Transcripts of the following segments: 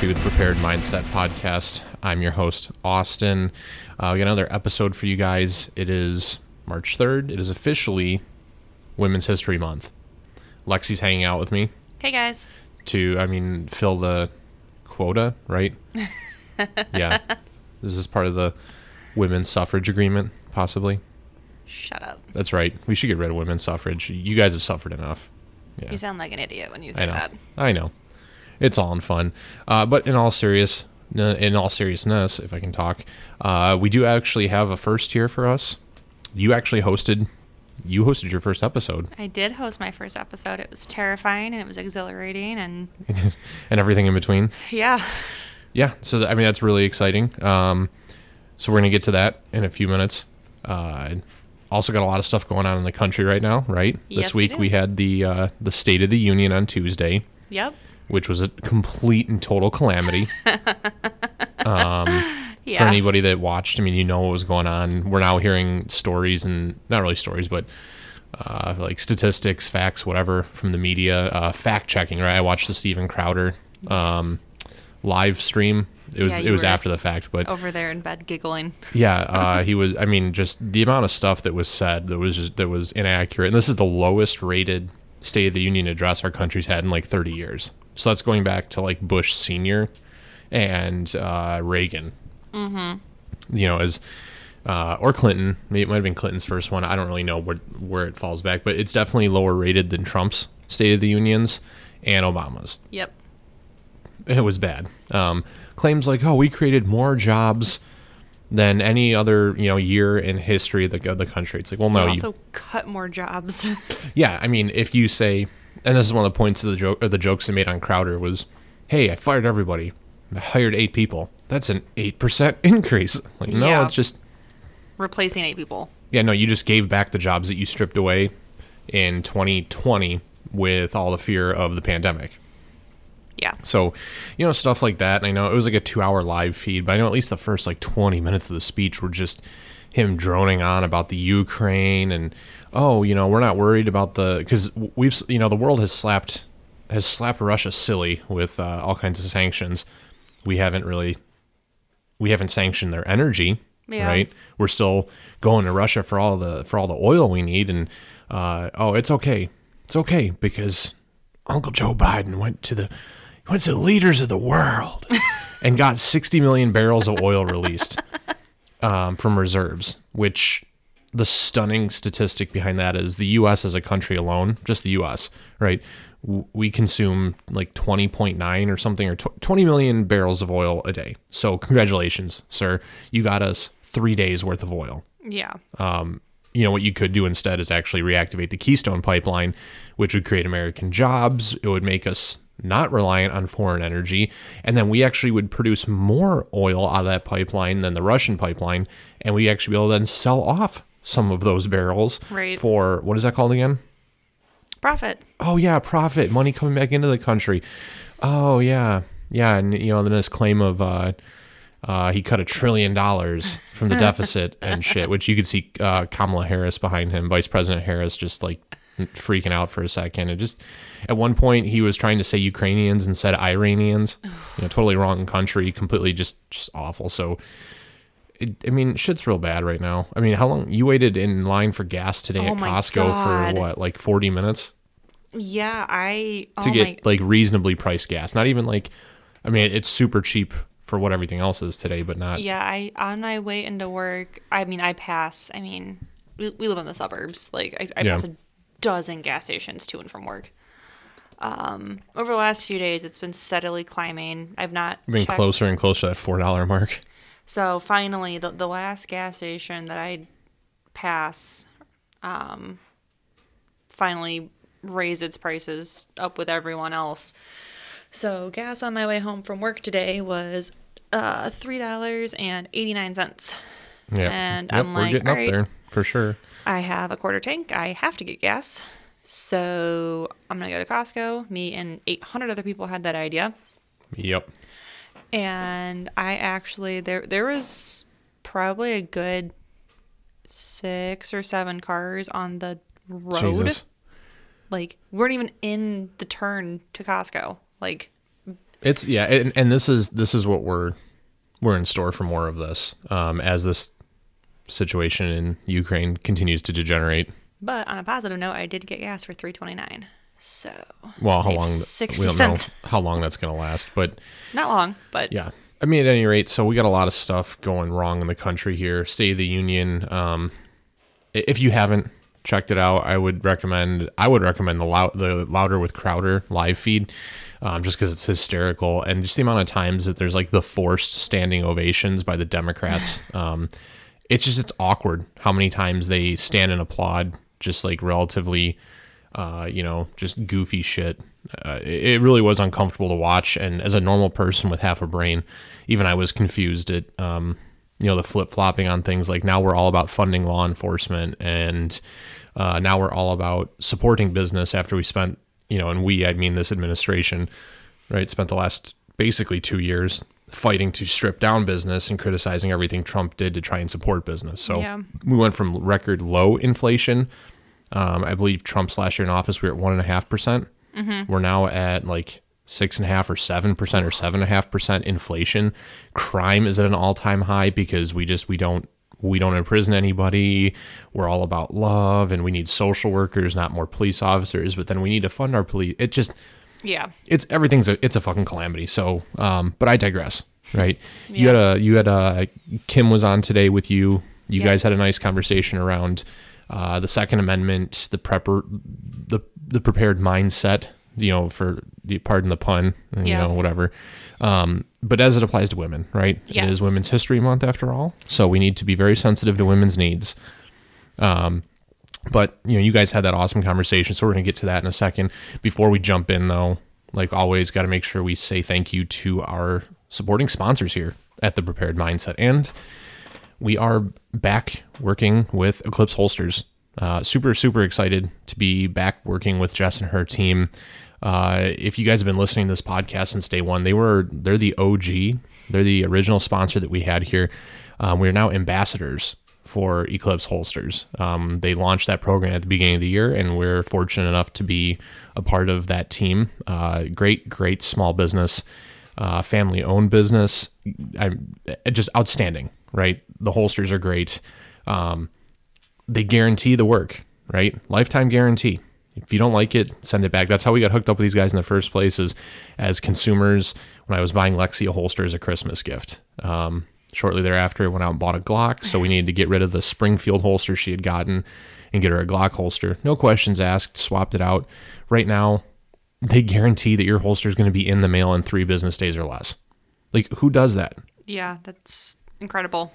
to the Prepared Mindset Podcast. I'm your host, Austin. Uh, we got another episode for you guys. It is March 3rd. It is officially Women's History Month. Lexy's hanging out with me Hey guys. to, I mean, fill the quota, right? yeah. This is part of the women's suffrage agreement, possibly. Shut up. That's right. We should get rid of women's suffrage. You guys have suffered enough. Yeah. You sound like an idiot when you I say know. that. I know. It's all in fun. Uh, but in all serious, in all seriousness, if I can talk, uh, we do actually have a first here for us. You actually hosted. You hosted your first episode I did host my first episode. It was terrifying and it was exhilarating and and everything in between. yeah. Yeah, so th- I mean that's really exciting. Um, so we're gonna get to that in a few minutes. Uh, also got a lot of stuff going on in the country right now, right? Yes, this we week do. we had the uh, the State of the Union on Tuesday. Yep. Which was a complete and total calamity. Yeah. For anybody that watched, I mean, you know what was going on. We're now hearing stories and not really stories, but uh, like statistics, facts, whatever from the media, uh, fact checking. Right? I watched the Steven Crowder um, live stream. It was Yeah, it was after the fact, but Over there in bed giggling. yeah, uh, he was. I mean, just the amount of stuff that was said that was just that was inaccurate. And this is the lowest rated State of the Union address our country's had in like 30 years. So that's going back to like Bush Senior and uh, Reagan. Mm-hmm. You know, as uh, or Clinton. Maybe it might have been Clinton's first one. I don't really know where where it falls back, but it's definitely lower rated than Trump's State of the Unions and Obama's Yep. it was bad. Um, claims like, oh, we created more jobs than any other you know year in history of the, of the country. It's like, well, no, We you, also cut more jobs. yeah. I mean, if you say, and this is one of the points of the joke or the jokes they made on Crowder was, hey, I fired everybody, I hired eight people. That's an eight percent increase. Like, no, Yeah. it's just Replacing eight people. yeah, no, you just gave back the jobs that you stripped away in 2020 with all the fear of the pandemic. Yeah. So, you know, stuff like that. And I know it was like a two hour live feed, but I know at least the first like 20 minutes of the speech were just him droning on about the Ukraine and, oh, you know, we're not worried about the, because we've, you know, the world has slapped, has slapped Russia silly with uh, all kinds of sanctions. We haven't really, we haven't sanctioned their energy, Yeah. right? We're still going to Russia for all the, for all the oil we need. And, uh, oh, it's okay. It's okay because Uncle Joe Biden went to the went to the leaders of the world and got 60 million barrels of oil released um, from reserves, which the stunning statistic behind that is the U.S. as a country alone, just the U.S., right? We consume like 20.9 or something, or 20 million barrels of oil a day. So, congratulations, sir. You got us three days worth of oil Yeah. you know what you could do instead is actually reactivate the Keystone pipeline, which would create American jobs. It would make us not reliant on foreign energy, and then we actually would produce more oil out of that pipeline than the Russian pipeline, and we actually be able to then sell off some of those barrels Right. for what is that called again? Profit. Oh yeah, profit, money coming back into the country. Oh yeah, yeah, and you know then this claim of uh, uh, he cut a trillion dollars from the deficit and shit, which you could see uh, Kamala Harris behind him, Vice President Harris, just like freaking out for a second. And just at one point he was trying to say Ukrainians and said Iranians, you know, totally wrong country, completely just just awful. So. It, I mean, shit's real bad right now. I mean, how long you waited in line for gas today Oh at Costco God. for what, like forty minutes? Yeah. I. to oh get my. like reasonably priced gas. Not even like, I mean, it's super cheap for what everything else is today, but not. Yeah. I on my way into work. I mean, I pass. I mean, we, we live in the suburbs. Like I, I Yeah. pass a dozen gas stations to and from work. Um, over the last few days, it's been steadily climbing. I've not We've been checked- closer and closer to that four dollar mark. So finally, the the last gas station that I pass, um, finally raised its prices up with everyone else. So gas on my way home from work today was uh three dollars and eighty nine cents. Yeah, And yep, I'm we're like, getting up "Alright." there for sure. I have a quarter tank. I have to get gas. So I'm gonna go to Costco. Me and 800 other people had that idea. Yep. and I actually there there was probably a good six or seven cars on the road. Jesus. Like we weren't even in the turn to Costco. Like It's yeah, and, and this is this is what we're we're in store for more of this um, as this situation in Ukraine continues to degenerate. But on a positive note, I did get gas for three twenty nine. So Well, how long? Sixty we don't cents. know how long that's going to last, but Not long, but yeah. I mean, at any rate, so we got a lot of stuff going wrong in the country here. State of the Union. Um, if you haven't checked it out, I would recommend. I would recommend the loud, the louder with Crowder live feed, um, just because it's hysterical and just the amount of times that there's like the forced standing ovations by the Democrats. um, it's just it's awkward how many times they stand and applaud, just like relatively uh, you know, just goofy shit. Uh, it, really was uncomfortable to watch. And as a normal person with half a brain, even I was confused at, um, you know, the flip flopping on things like now we're all about funding law enforcement and uh, now we're all about supporting business after we spent, you know, and we, I mean this administration, right, spent the last basically two years fighting to strip down business and criticizing everything Trump did to try and support business. So Yeah. we went from record low inflation um, I believe Trump's last year in office, we were at one and a half percent. We're now at like six and a half or seven percent or seven and a half percent inflation. Crime is at an all time high because we just we don't we don't imprison anybody. We're all about love and we need social workers, not more police officers. But then we need to fund our police. It just yeah. it's everything's a it's a fucking calamity. So, um, but I digress. Right? You had a you had a Kim was on today with you. You guys had a nice conversation around uh, the Second Amendment, the prepper, the the prepared mindset. You know, for pardon the pun. You Yeah. know, whatever. Um, but as it applies to women, right? It is Yes. Women's History Month after all, so we need to be very sensitive to women's needs. But you know, you guys had that awesome conversation, so we're gonna get to that in a second. Before we jump in, though, like always, got to make sure we say thank you to our supporting sponsors here at the Prepared Mindset, and we are back working with Eclipse Holsters. Uh, super, super excited to be back working with Jess and her team. Uh, if you guys have been listening to this podcast since day one, they were they're the OG, they're the original sponsor that we had here. Um, we are now ambassadors for Eclipse Holsters. Um, they launched that program at the beginning of the year, and we're fortunate enough to be a part of that team. Uh, great, great small business, uh, family owned business. I'm just outstanding, right? The holsters are great. Um, they guarantee the work, right? Lifetime guarantee. If you don't like it, send it back. That's how we got hooked up with these guys in the first place. Is as consumers when I was buying Lexy a holster as a Christmas gift. Um, shortly thereafter, I went out and bought a Glock, so we needed to get rid of the Springfield holster she had gotten and get her a Glock holster. No questions asked. Swapped it out. Right now, they guarantee that your holster is going to be in the mail in three business days or less. Like who does that? Yeah, that's incredible.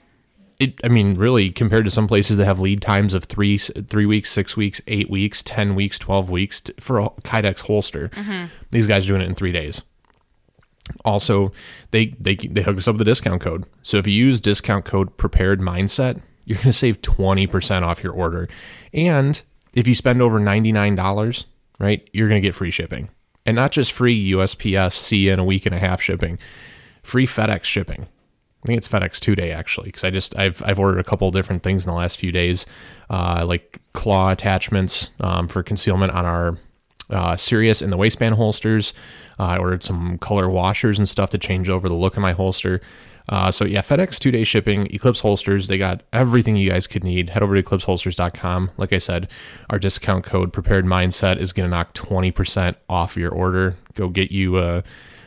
it i mean really compared to some places that have lead times of three three weeks six weeks eight weeks ten weeks 12 weeks t- for a kydex holster mm-hmm. these guys are doing it in three days also they they they hook us up with a discount code. So if you use discount code prepared mindset you're going to save 20% off your order. And if you spend over $99 right you're going to get free shipping. And not just free usps see in a week and a half shipping free fedex shipping. I think it's FedEx two day actually, because I just I've I've ordered a couple different things in the last few days, uh, like claw attachments um, for concealment on our uh, Sirius in the waistband holsters. Uh, I ordered some color washers and stuff to change over the look of my holster. Uh, so yeah, FedEx two day shipping, Eclipse holsters. They got everything you guys could need. Head over to eclipseholsters.com. Like I said, our discount code Prepared Mindset is going to knock twenty percent off your order. Go get you a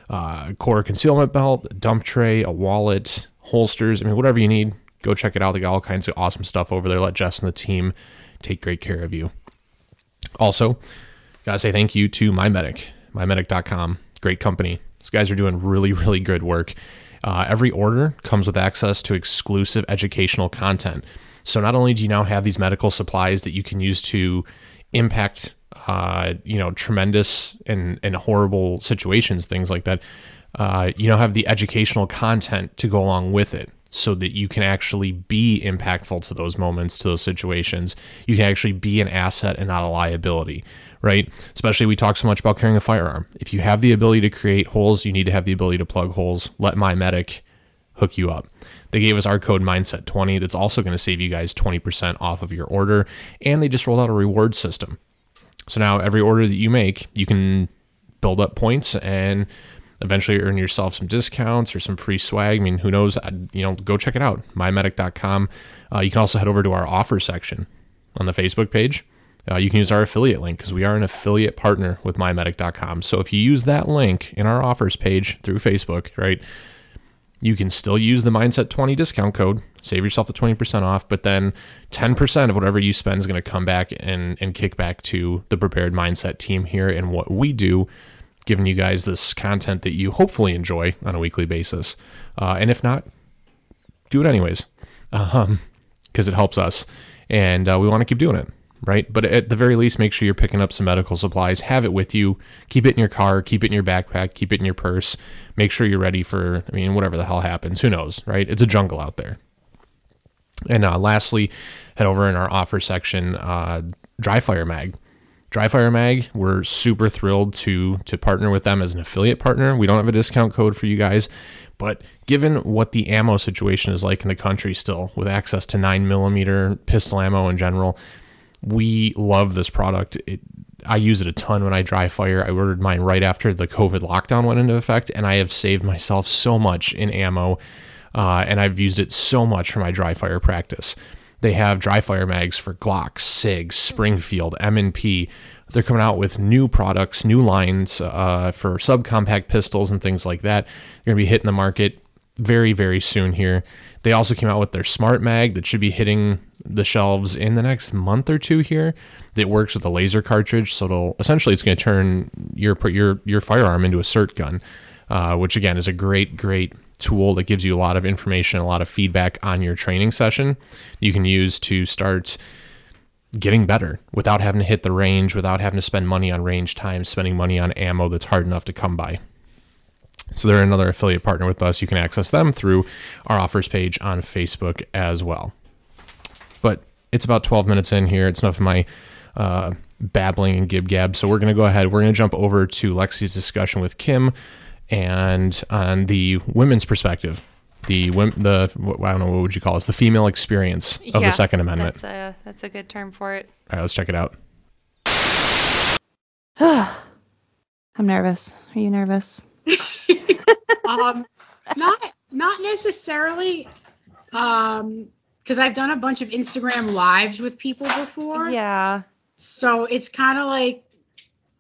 uh, core concealment belt, a dump tray, a wallet, holsters. I mean, whatever you need, go check it out. They got all kinds of awesome stuff over there. Let Jess and the team take great care of you. Also, gotta say thank you to MyMedic, MyMedic.com. Great company. These guys are doing really, really good work. Uh, every order comes with access to exclusive educational content. So not only do you now have these medical supplies that you can use to impact, uh, you know, tremendous and, and horrible situations, things like that, uh, you now have the educational content to go along with it so that you can actually be impactful to those moments, to those situations. You can actually be an asset and not a liability, right? Especially we talk so much about carrying a firearm. If you have the ability to create holes, you need to have the ability to plug holes. Let my medic hook you up. They gave us our code mindset 20 that's also going to save you guys 20% off of your order and they just rolled out a reward system. So now every order that you make, you can build up points and eventually earn yourself some discounts or some free swag. I mean, who knows? You know, go check it out, mymedic.com. Uh, you can also head over to our offer section on the Facebook page. Uh, you can use our affiliate link because we are an affiliate partner with mymedic.com. So if you use that link in our offers page through Facebook, right, you can still use the Mindset 20 discount code, save yourself the 20% off, but then 10% of whatever you spend is going to come back and, and kick back to the Prepared Mindset team here and what we do, giving you guys this content that you hopefully enjoy on a weekly basis. Uh, and if not, do it anyways, because um, it helps us. And uh, we want to keep doing it right? But at the very least, make sure you're picking up some medical supplies. Have it with you. Keep it in your car. Keep it in your backpack. Keep it in your purse. Make sure you're ready for, I mean, whatever the hell happens. Who knows, right? It's a jungle out there. And uh, lastly, head over in our offer section, uh, Dry Fire Mag. Dry Fire Mag, we're super thrilled to to partner with them as an affiliate partner. We don't have a discount code for you guys, but given what the ammo situation is like in the country still, with access to nine millimeter pistol ammo in general, we love this product. It, I use it a ton when I dry fire. I ordered mine right after the COVID lockdown went into effect, and I have saved myself so much in ammo. Uh, and I've used it so much for my dry fire practice. They have dry fire mags for Glock, SIG, Springfield, M&P. They're coming out with new products, new lines uh, for subcompact pistols and things like that. They're going to be hitting the market very, very soon here. They also came out with their Smart Mag that should be hitting the shelves in the next month or two here. That works with a laser cartridge, so it'll essentially it's going to turn your your your firearm into a SIRT gun, uh, which again is a great great tool that gives you a lot of information, a lot of feedback on your training session. You can use to start getting better without having to hit the range, without having to spend money on range time, spending money on ammo that's hard enough to come by. So they're another affiliate partner with us. You can access them through our offers page on Facebook as well. But it's about 12 minutes in here. It's enough of my uh, babbling and gib gab. So we're going to go ahead. We're going to jump over to Lexy's discussion with Kim and on the women's perspective. The the I don't know what would you call this the female experience of yeah, the Second Amendment. That's a that's a good term for it. All right, let's check it out. I'm nervous. Are you nervous? um, not not necessarily. Um, because I've done a bunch of Instagram lives with people before. Yeah. So it's kind of like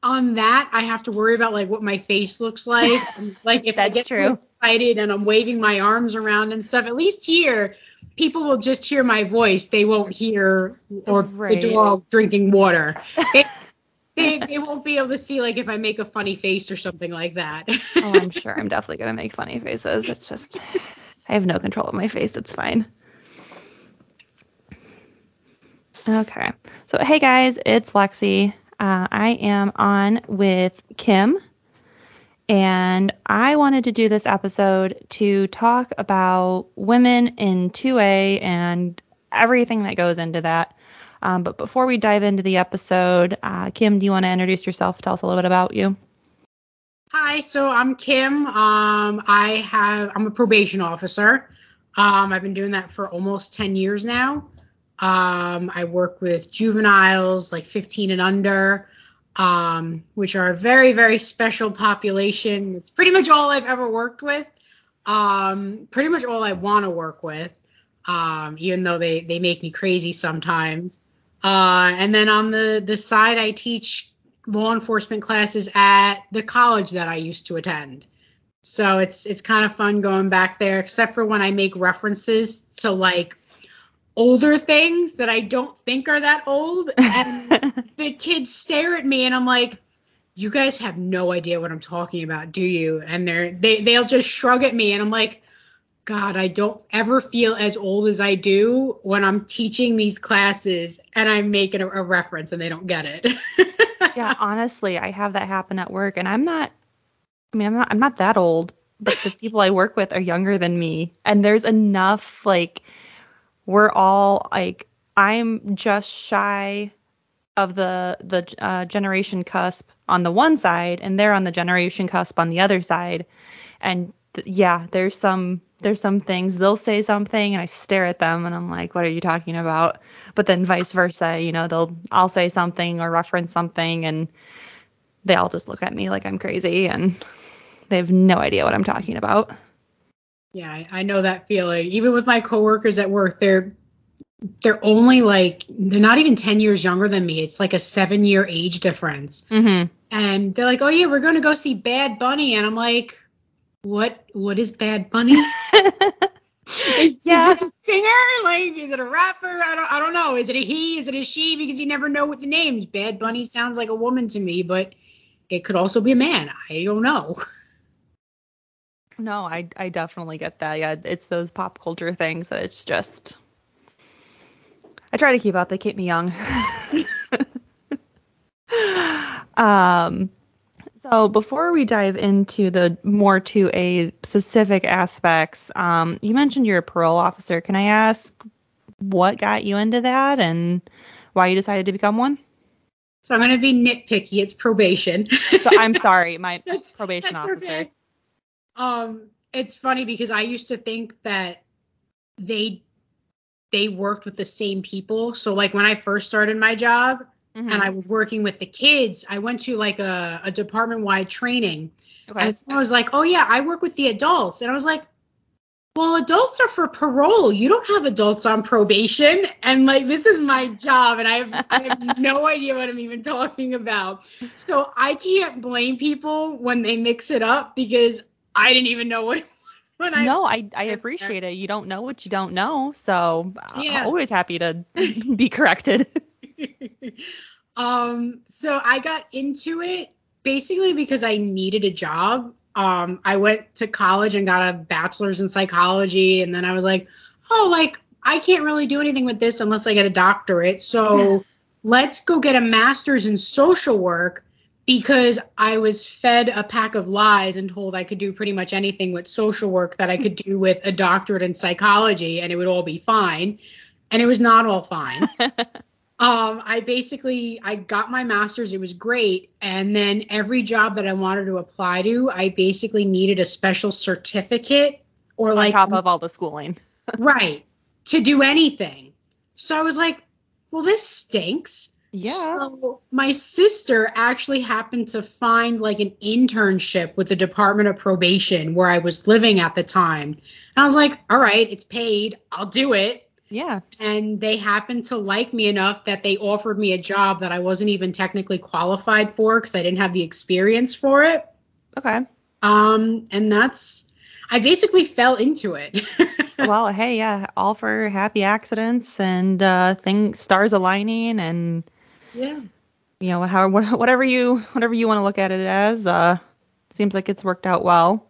on that I have to worry about like what my face looks like. like if I get true. excited and I'm waving my arms around and stuff. At least here, people will just hear my voice. They won't hear or right. the dog drinking water. They, they, they won't be able to see like if I make a funny face or something like that. oh, I'm sure I'm definitely gonna make funny faces. It's just I have no control of my face. It's fine. Okay. So hey guys, it's Lexy. Uh, I am on with Kim, and I wanted to do this episode to talk about women in 2A and everything that goes into that. Um, but before we dive into the episode, uh, Kim, do you want to introduce yourself? Tell us a little bit about you. Hi, so I'm Kim. Um, I have I'm a probation officer. Um, I've been doing that for almost 10 years now. Um, I work with juveniles like 15 and under, um, which are a very very special population. It's pretty much all I've ever worked with. Um, pretty much all I want to work with, um, even though they they make me crazy sometimes. Uh, and then on the the side, I teach law enforcement classes at the college that I used to attend. So it's it's kind of fun going back there, except for when I make references to like older things that I don't think are that old, and the kids stare at me, and I'm like, "You guys have no idea what I'm talking about, do you?" And they're they they'll just shrug at me, and I'm like, God, I don't ever feel as old as I do when I'm teaching these classes and I'm making a, a reference and they don't get it. yeah, honestly, I have that happen at work and I'm not I mean, I'm not I'm not that old, but the people I work with are younger than me and there's enough like we're all like I'm just shy of the the uh, generation cusp on the one side and they're on the generation cusp on the other side and th- yeah, there's some there's some things they'll say something and I stare at them and I'm like, what are you talking about? But then vice versa, you know, they'll I'll say something or reference something and they all just look at me like I'm crazy and They have no idea what I'm talking about. Yeah, I, I know that feeling. Even with my coworkers at work, they're they're only like they're not even 10 years younger than me. It's like a 7 year age difference. Mm-hmm. And they're like, "Oh yeah, we're going to go see Bad Bunny." And I'm like, "What what is Bad Bunny?" Is, Yeah. is this a singer? Like, is it a rapper? I don't, I don't know. Is it a he? Is it a she? Because you never know with the names. Bad Bunny sounds like a woman to me, but it could also be a man. I don't know. No, I I definitely get that. Yeah, it's those pop culture things that it's just. I try to keep up. They keep me young. um, so before we dive into the more 2A specific aspects, um, you mentioned you're a parole officer. Can I ask what got you into that and why you decided to become one? So I'm going to be nitpicky. It's probation. So I'm sorry, my That's- probation that's officer. okay. Um, it's funny because I used to think that they they worked with the same people. So like when I first started my job Mhm. and I was working with the kids, I went to like a, a department wide training okay. and someone was like, "Oh yeah, I work with the adults," and I was like. Well, adults are for parole. You don't have adults on probation. And like, this is my job, and I have, I have no idea what I'm even talking about. So I can't blame people when they mix it up because I didn't even know what when I no, I, I appreciate it. You don't know what you don't know, so Yeah. I'm always happy to be corrected. um so I got into it basically because I needed a job. Um I went to college and got a bachelor's in psychology and then I was like, "Oh, like I can't really do anything with this unless I get a doctorate." So let's go get a master's in social work because I was fed a pack of lies and told I could do pretty much anything with social work that I could do with a doctorate in psychology and it would all be fine. And it was not all fine. Um, I basically I got my master's. It was great, and then every job that I wanted to apply to, I basically needed a special certificate or On like top of all the schooling. right to do anything. So I was like, well, this stinks. Yeah. So my sister actually happened to find like an internship with the Department of Probation where I was living at the time. And I was like, all right, it's paid. I'll do it yeah. and they happened to like me enough that they offered me a job that I wasn't even technically qualified for because I didn't have the experience for it. Okay. Um, and that's I basically fell into it. well, hey, yeah, all for happy accidents and uh things stars aligning and yeah. you know how whatever you whatever you want to look at it as uh seems like it's worked out well.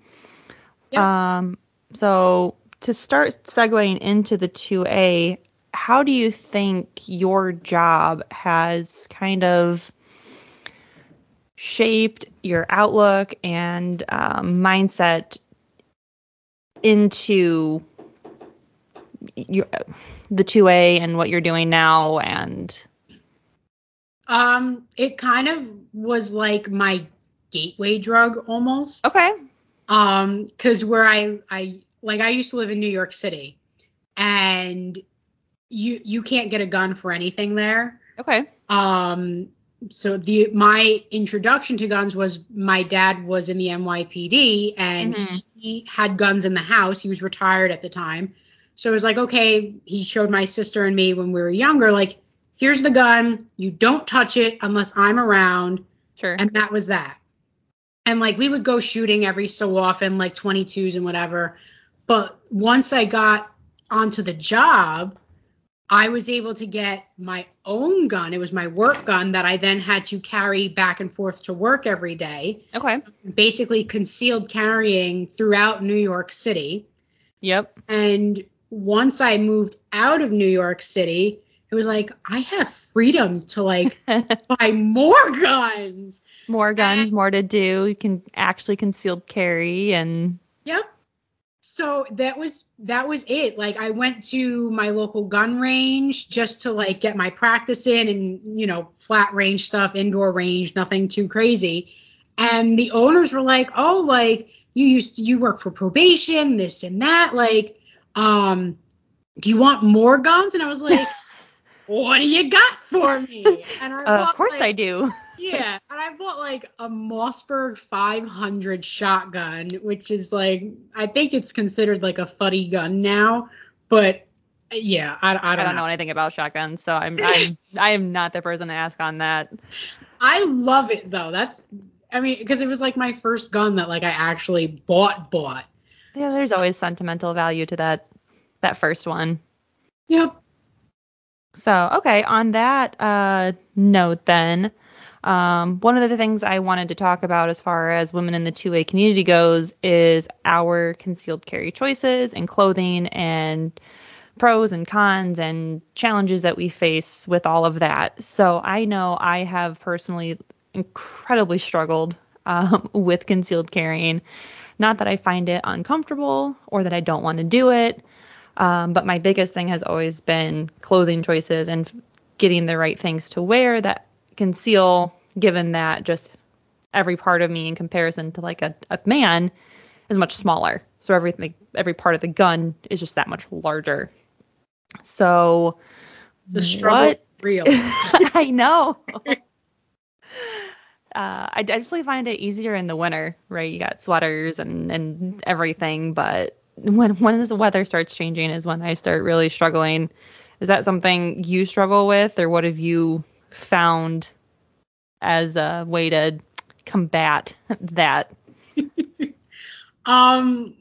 Yeah. Um so to start segueing into the 2A, how do you think your job has kind of shaped your outlook and um, mindset into your, the 2A and what you're doing now and Um, it kind of was like my gateway drug almost. okay Um, because where I I like I used to live in New York City, and you you can't get a gun for anything there. okay Um, so the my introduction to guns was my dad was in the NYPD and Mhm. he had guns in the house. He was retired at the time. So it was like, okay, he showed my sister and me when we were younger, like, here's the gun. You don't touch it unless I'm around. sure And that was that. And like we would go shooting every so often, like 22s and whatever. But once I got onto the job, I was able to get my own gun. It was my work gun that I then had to carry back and forth to work every day. okay Basically, concealed carrying throughout New York City. yep And once I moved out of New York City, it was like I have freedom to like buy more guns. more guns more to do you can actually concealed carry and Yep. So that was that was it. Like I went to my local gun range just to like get my practice in and you know, flat range stuff, indoor range, nothing too crazy. And the owners were like, "Oh, like you used to you work for probation, this and that. Like, um, do you want more guns?" And I was like, "What do you got for me?" And I uh, of course like, i do yeah, and I bought like a Mossberg 500 shotgun, which is like I think it's considered like a fuddy gun now, but yeah, I, I don't, I don't know. know anything about shotguns, so I'm I'm I am not the person to ask on that. I love it though. That's I mean, because it was like my first gun that like I actually bought bought. Yeah, there's always sentimental value to that that first one. Yep. So, okay, on that uh, note, then, um, one of the things I wanted to talk about as far as women in the 2A community goes is our concealed carry choices and clothing and pros and cons and challenges that we face with all of that. So, I know I have personally incredibly struggled um, with concealed carrying. Not that I find it uncomfortable or that I don't want to do it. Um, but my biggest thing has always been clothing choices and getting the right things to wear that conceal, given that just every part of me in comparison to like a, a man is much smaller. So everything, every part of the gun is just that much larger. So The struggle what- is real. I know. uh, I definitely find it easier in the winter, right? You got sweaters and, and everything, but when when the weather starts changing is when I start really struggling. Is that something you struggle with, or what have you found as a way to combat that? Um,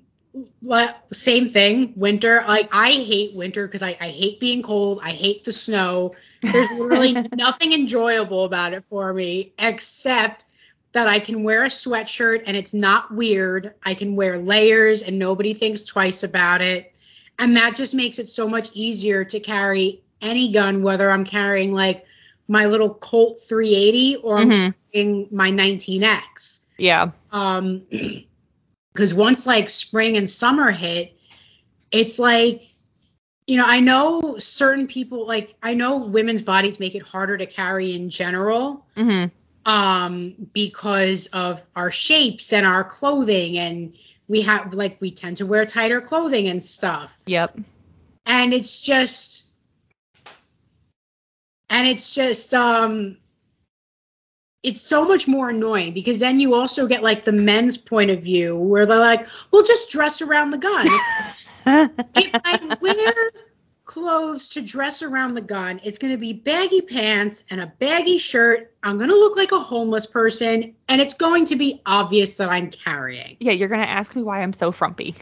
same thing. Winter. Like I hate winter because I, I hate being cold. I hate the snow. There's literally nothing enjoyable about it for me except that I can wear a sweatshirt and it's not weird. I can wear layers and nobody thinks twice about it. And that just makes it so much easier to carry any gun, whether I'm carrying like my little Colt 380 or I'm Mhm. carrying my 19X Yeah. um because once like spring and summer hit it's like you know i know certain people like i know women's bodies make it harder to carry in general hmm um because of our shapes and our clothing and we have like we tend to wear tighter clothing and stuff Yep. and it's just and it's just um it's so much more annoying because then you also get like the men's point of view where they're like well just dress around the gun. If i wear clothes to dress around the gun it's going to be baggy pants and a baggy shirt. I'm going to look like a homeless person and it's going to be obvious that i'm carrying. Yeah, you're gonna ask me why I'm so frumpy.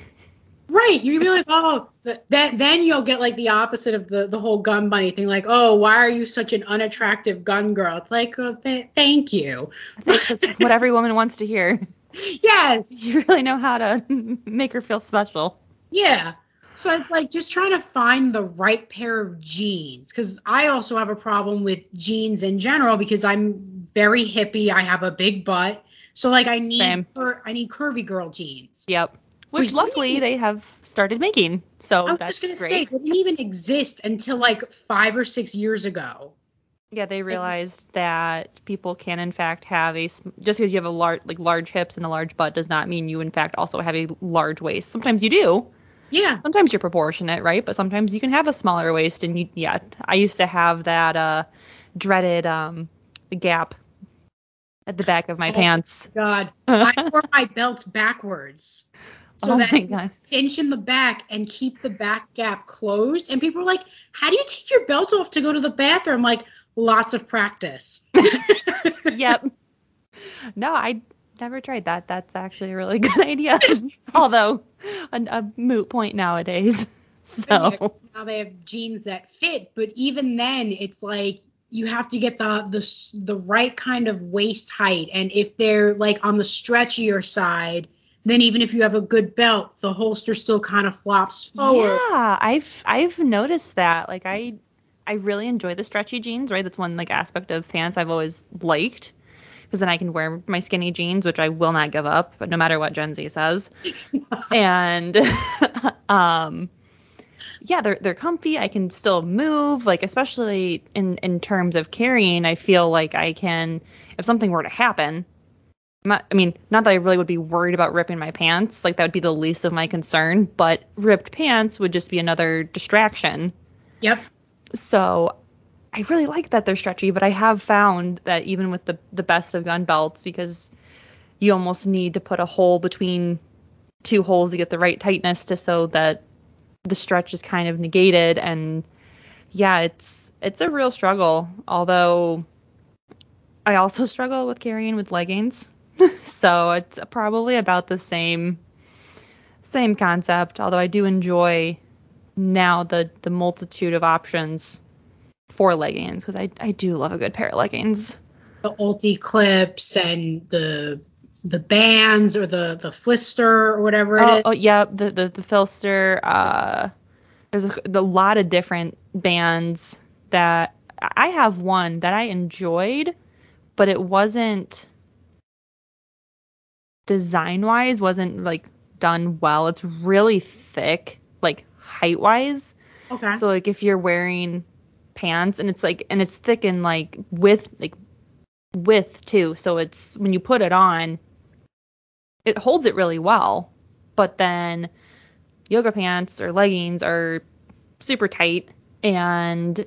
Right. You'd be like, oh, th- then then you'll get like the opposite of the the whole gun bunny thing. Like, oh, why are you such an unattractive gun girl? It's like, oh, th- thank you. That's what every woman wants to hear. Yes. You really know how to make her feel special. Yeah. So it's like just trying to find the right pair of jeans because I also have a problem with jeans in general because I'm very hippie. I have a big butt, so like I need cur- I need curvy girl jeans. Yep. Which Which luckily didn't- they have started making. So I was that's just gonna great. say they didn't even exist until like five or six years ago. Yeah, they realized that people can in fact have a just because you have a large like large hips and a large butt does not mean you in fact also have a large waist. Sometimes you do. Yeah. Sometimes you're proportionate, right? But sometimes you can have a smaller waist and you yeah, I used to have that uh dreaded um gap at the back of my Oh. pants. God, I wore my belt backwards. So oh that my gosh. cinch in the back and keep the back gap closed. And people were like, How do you take your belt off to go to the bathroom? Like, lots of practice. yep. No, I never tried that. That's actually a really good idea. Although a, a moot point nowadays. So now they have jeans that fit, but even then, it's like you have to get the the the right kind of waist height. And if they're like on the stretchier side, then even if you have a good belt, the holster still kind of flops forward. yeah, I've I've noticed that. Like I I really enjoy the stretchy jeans, right? That's one like aspect of pants I've always liked. Because then I can wear my skinny jeans, which I will not give up, but no matter what Gen Z says. and um yeah they're they're comfy i can still move like especially in in terms of carrying i feel like i can if something were to happen not, i mean not that i really would be worried about ripping my pants like that would be the least of my concern but ripped pants would just be another distraction Yep. so I really like that they're stretchy, but I have found that even with the the best of gun belts, because you almost need to put a hole between two holes to get the right tightness to so that the stretch is kind of negated and yeah, it's it's a real struggle. Although I also struggle with carrying with leggings. So it's probably about the same same concept, although I do enjoy now the the multitude of options for leggings because I, I do love a good pair of leggings. The UltiClips and the the bands or the the PHLster or whatever it oh, is. oh, yeah, the the, the PHLster. Uh, there's a, a lot of different bands that I have one that I enjoyed, but it wasn't design wise wasn't like done well. It's really thick, like height wise. Okay. So like if you're wearing pants and it's like and it's thick and like width like width too. So it's when you put it on, it holds it really well. But then yoga pants or leggings are super tight and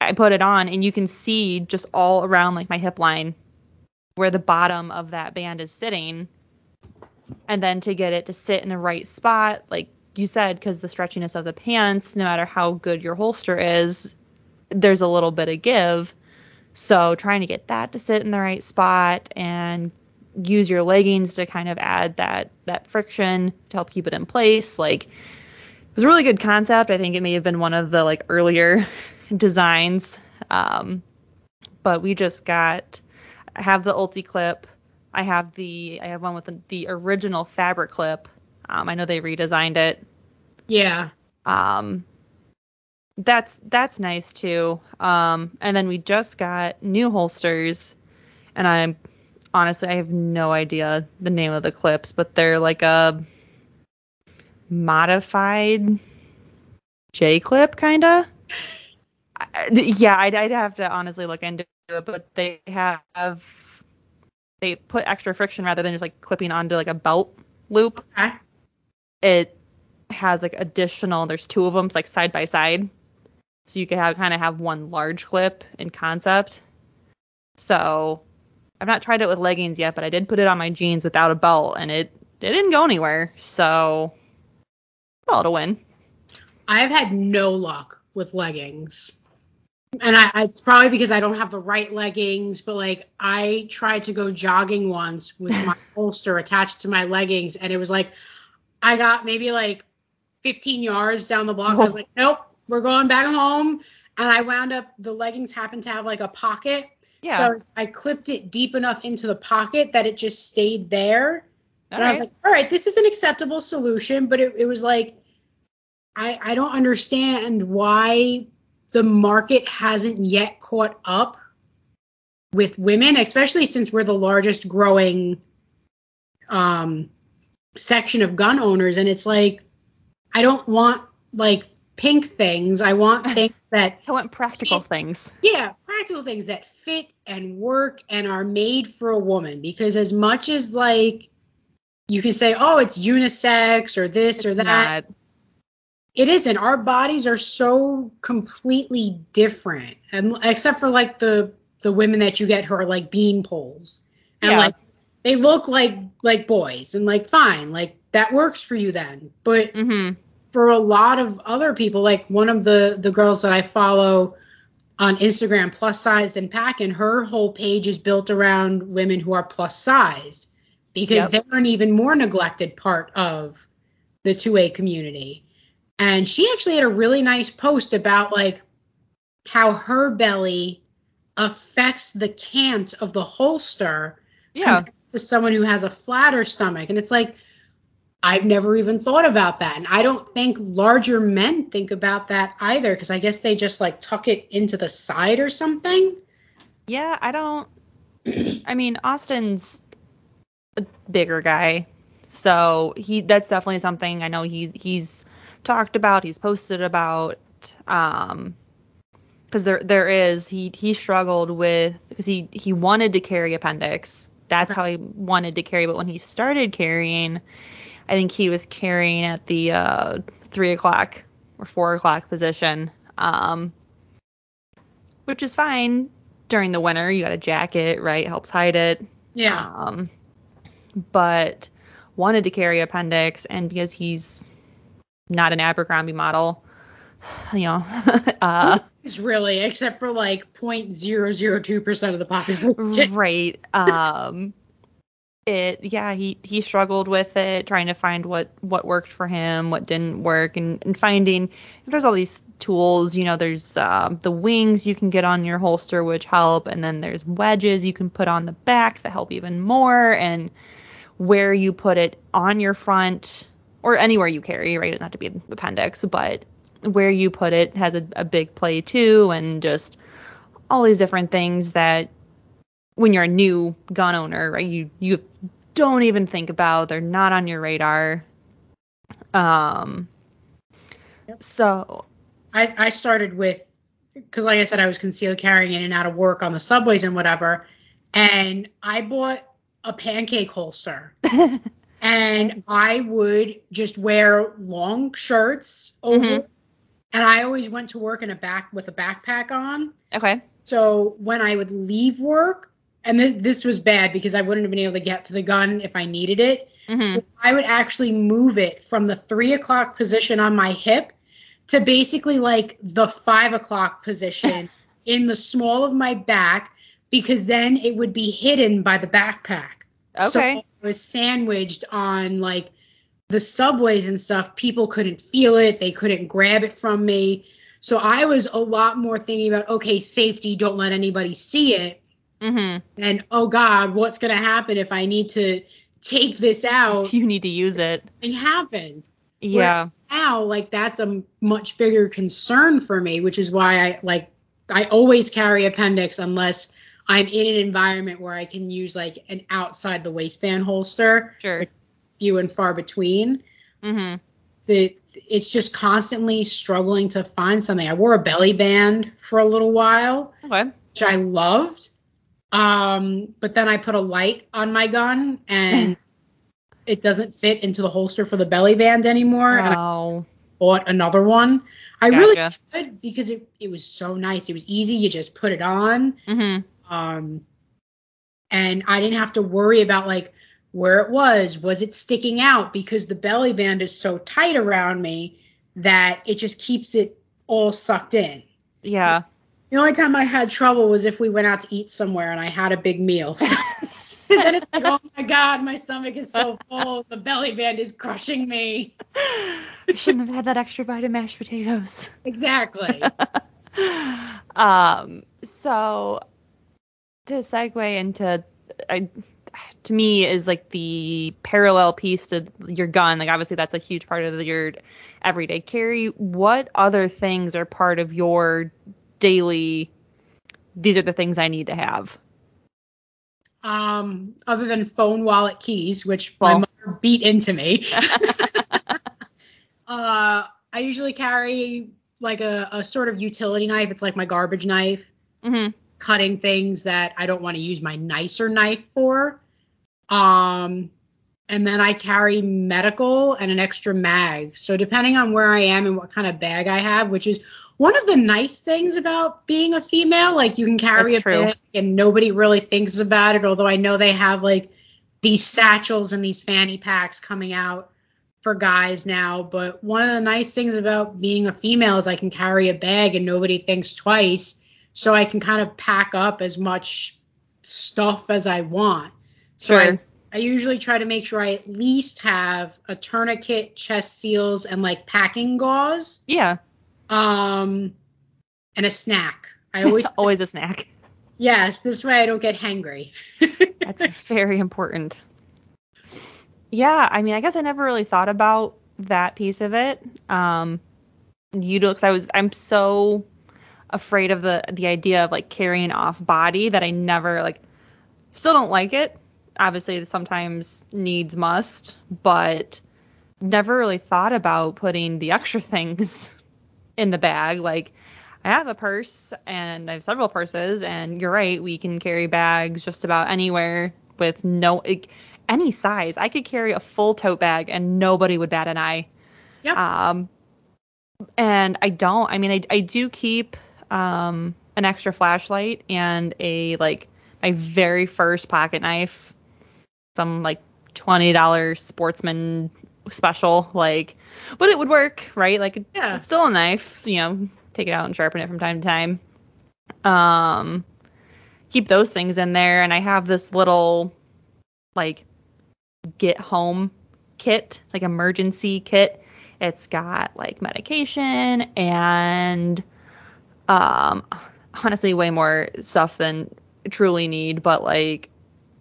I put it on and you can see just all around like my hip line where the bottom of that band is sitting. And then to get it to sit in the right spot, like you said, because the stretchiness of the pants, no matter how good your holster is, there's a little bit of give. So trying to get that to sit in the right spot and use your leggings to kind of add that that friction to help keep it in place, like it was a really good concept. I think it may have been one of the like earlier designs. Um, but we just got I have the UltiClip. I have the I have one with the, the original fabric clip. Um, I know they redesigned it. Yeah. Um, that's that's nice too. Um, and then we just got new holsters, and I'm honestly I have no idea the name of the clips, but they're like a modified J clip kinda. I- Yeah, I'd, I'd have to honestly look into it, but they have they put extra friction rather than just like clipping onto like a belt loop. Okay. it has like additional there's two of them like side by side. So you could have kind of have one large clip in concept. So i've not tried it with leggings yet but i did put it on my jeans without a belt and it it didn't go anywhere. So well to win. I've had no luck with leggings. And I, it's probably because I don't have the right leggings, but like I tried to go jogging once with my holster attached to my leggings, and it was like I got maybe like 15 yards down the block. I was like, nope, we're going back home. And I wound up, the leggings happened to have like a pocket. yeah So I clipped it deep enough into the pocket that it just stayed there. all and I was like, all right, this is an acceptable solution, but it, it was like, I, I don't understand why the market hasn't yet caught up with women, especially since we're the largest growing um, section of gun owners. And it's like, I don't want like pink things. I want things that i want practical things yeah, practical things that fit and work and are made for a woman. Because as much as like you can say, oh, it's unisex or this or that, not- it isn't. Our bodies are so completely different, and except for like the the women that you get who are like bean poles, and Yeah. like they look like like boys, and like fine, like that works for you then. But Mhm. for a lot of other people, like one of the the girls that I follow on Instagram, plus sized and packing, her whole page is built around women who are plus sized because Yep. they're an even more neglected part of the 2A community. And she actually had a really nice post about like how her belly affects the cant of the holster yeah to someone who has a flatter stomach. And it's like, I've never even thought about that. And I don't think larger men think about that either, because I guess they just like tuck it into the side or something. Yeah, I don't. I mean, Austin's a bigger guy, so he that's definitely something I know he's he's talked about, he's posted about. Um, because there there is he he struggled with because he he wanted to carry appendix. That's how he wanted to carry, but when he started carrying, I think he was carrying at the uh, three o'clock or four o'clock position. Um, which is fine during the winter. You got a jacket, right? Helps hide it. Yeah. Um, but wanted to carry appendix, and because he's not an Abercrombie model, you know, uh, It's really, except for like 0.002% of the population. right. Um, it yeah he he struggled with it trying to find what what worked for him what didn't work and, and finding there's all these tools you know there's um, the wings you can get on your holster which help and then there's wedges you can put on the back that help even more and where you put it on your front or anywhere you carry right it doesn't have to be an appendix but where you put it has a, a big play too and just all these different things that when you're a new gun owner, right? You you don't even think about. They're not on your radar. Um. So. I, I started with, because like I said, I was concealed carrying in and out of work on the subways and whatever. And I bought a pancake holster. and I would just wear long shirts over. Mhm. And I always went to work in a back with a backpack on. Okay. So when I would leave work, and th- this was bad because I wouldn't have been able to get to the gun if I needed it. hmm I would actually move it from the three o'clock position on my hip to basically like the five o'clock position in the small of my back because then it would be hidden by the backpack. Okay. I was sandwiched on like the subways and stuff. People couldn't feel it, they couldn't grab it from me. So I was a lot more thinking about okay, safety, don't let anybody see it hmm and oh god what's going to happen if i need to take this out You need to use it. It happens Yeah. now like that's a much bigger concern for me which is why i like i always carry appendix unless i'm in an environment where i can use like an outside the waistband holster Sure. few and far between Mm-hmm. the it's just constantly struggling to find something i wore a belly band for a little while Okay. which I loved. Um, but then I put a light on my gun and it doesn't fit into the holster for the belly band anymore. And I Oh. bought another one. I really Gotcha. should because it, it was so nice. It was easy. You just put it on. hmm Um, and I didn't have to worry about like where it was. Was it sticking out? Because the belly band is so tight around me that it just keeps it all sucked in. Yeah. The only time I had trouble was if we went out to eat somewhere and I had a big meal. So then it's like, oh my God, my stomach is so full. The belly band is crushing me. I shouldn't have had that extra bite of mashed potatoes. Exactly. um, so to segue into, I, to me is like the parallel piece to your gun. Like obviously that's a huge part of your everyday carry. What other things are part of your daily? These are the things I need to have. um, other than phone, wallet, keys, which my mother beat into me. uh, I usually carry like a, a sort of utility knife. It's like my garbage knife. hmm cutting things that I don't want to use my nicer knife for. Um, and then I carry medical and an extra mag. So depending on where I am and what kind of bag I have, which is one of the nice things about being a female, like you can carry That's a true. bag and nobody really thinks about it. Although I know they have like these satchels and these fanny packs coming out for guys now. But one of the nice things about being a female is I can carry a bag and nobody thinks twice so I can kind of pack up as much stuff as I want. So Sure. I, I usually try to make sure I at least have a tourniquet, chest seals, and like packing gauze, Yeah. um, and a snack. I always Always a snack. yes. This way I don't get hangry. That's very important. Yeah, I mean, I guess I never really thought about that piece of it. Um, you do, cause I was, I'm so afraid of the the idea of like carrying off body that I never like, still don't like it. Obviously, sometimes needs must, but never really thought about putting the extra things in the bag. Like, I have a purse and I have several purses, and you're right, we can carry bags just about anywhere with no like, any size. I could carry a full tote bag and nobody would bat an eye. Yep. Um, and I don't. I mean, I I do keep um an extra flashlight and a like my very first pocket knife, some like twenty dollar sportsman special, like, but it would work, right? Like it's, Yeah. it's still a knife, you know. Take it out and sharpen it from time to time. Um, keep those things in there, and I have this little like get home kit, like emergency kit. It's got like medication and um honestly way more stuff than truly need, but like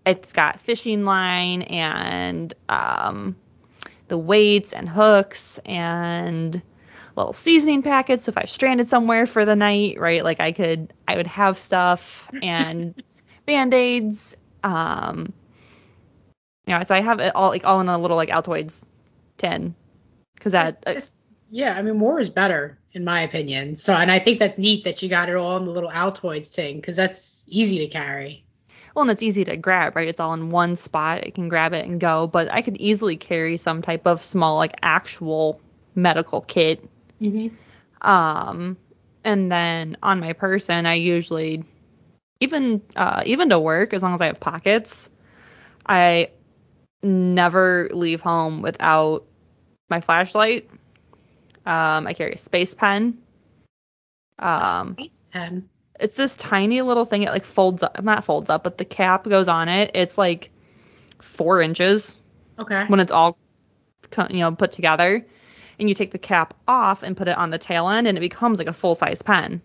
it's got fishing line and um the weights and hooks and little seasoning packets if I stranded somewhere for the night, right? Like I could I would have stuff and band-aids um you know, so I have it all like all in a little like Altoids tin because that yeah, I mean more is better in my opinion. So and I think that's neat that you got it all in the little Altoids thing because that's easy to carry. well and it's easy to grab right it's all in one spot i can grab it and go but i could easily carry some type of small like actual medical kit Mm-hmm. um and then on my person i usually even uh even to work as long as i have pockets i never leave home without my flashlight um i carry a space pen um space pen. it's this tiny little thing. It like folds up, not folds up, but the cap goes on it. It's like four inches Okay. when it's all, you know, put together. And you take the cap off and put it on the tail end, and it becomes like a full size pen.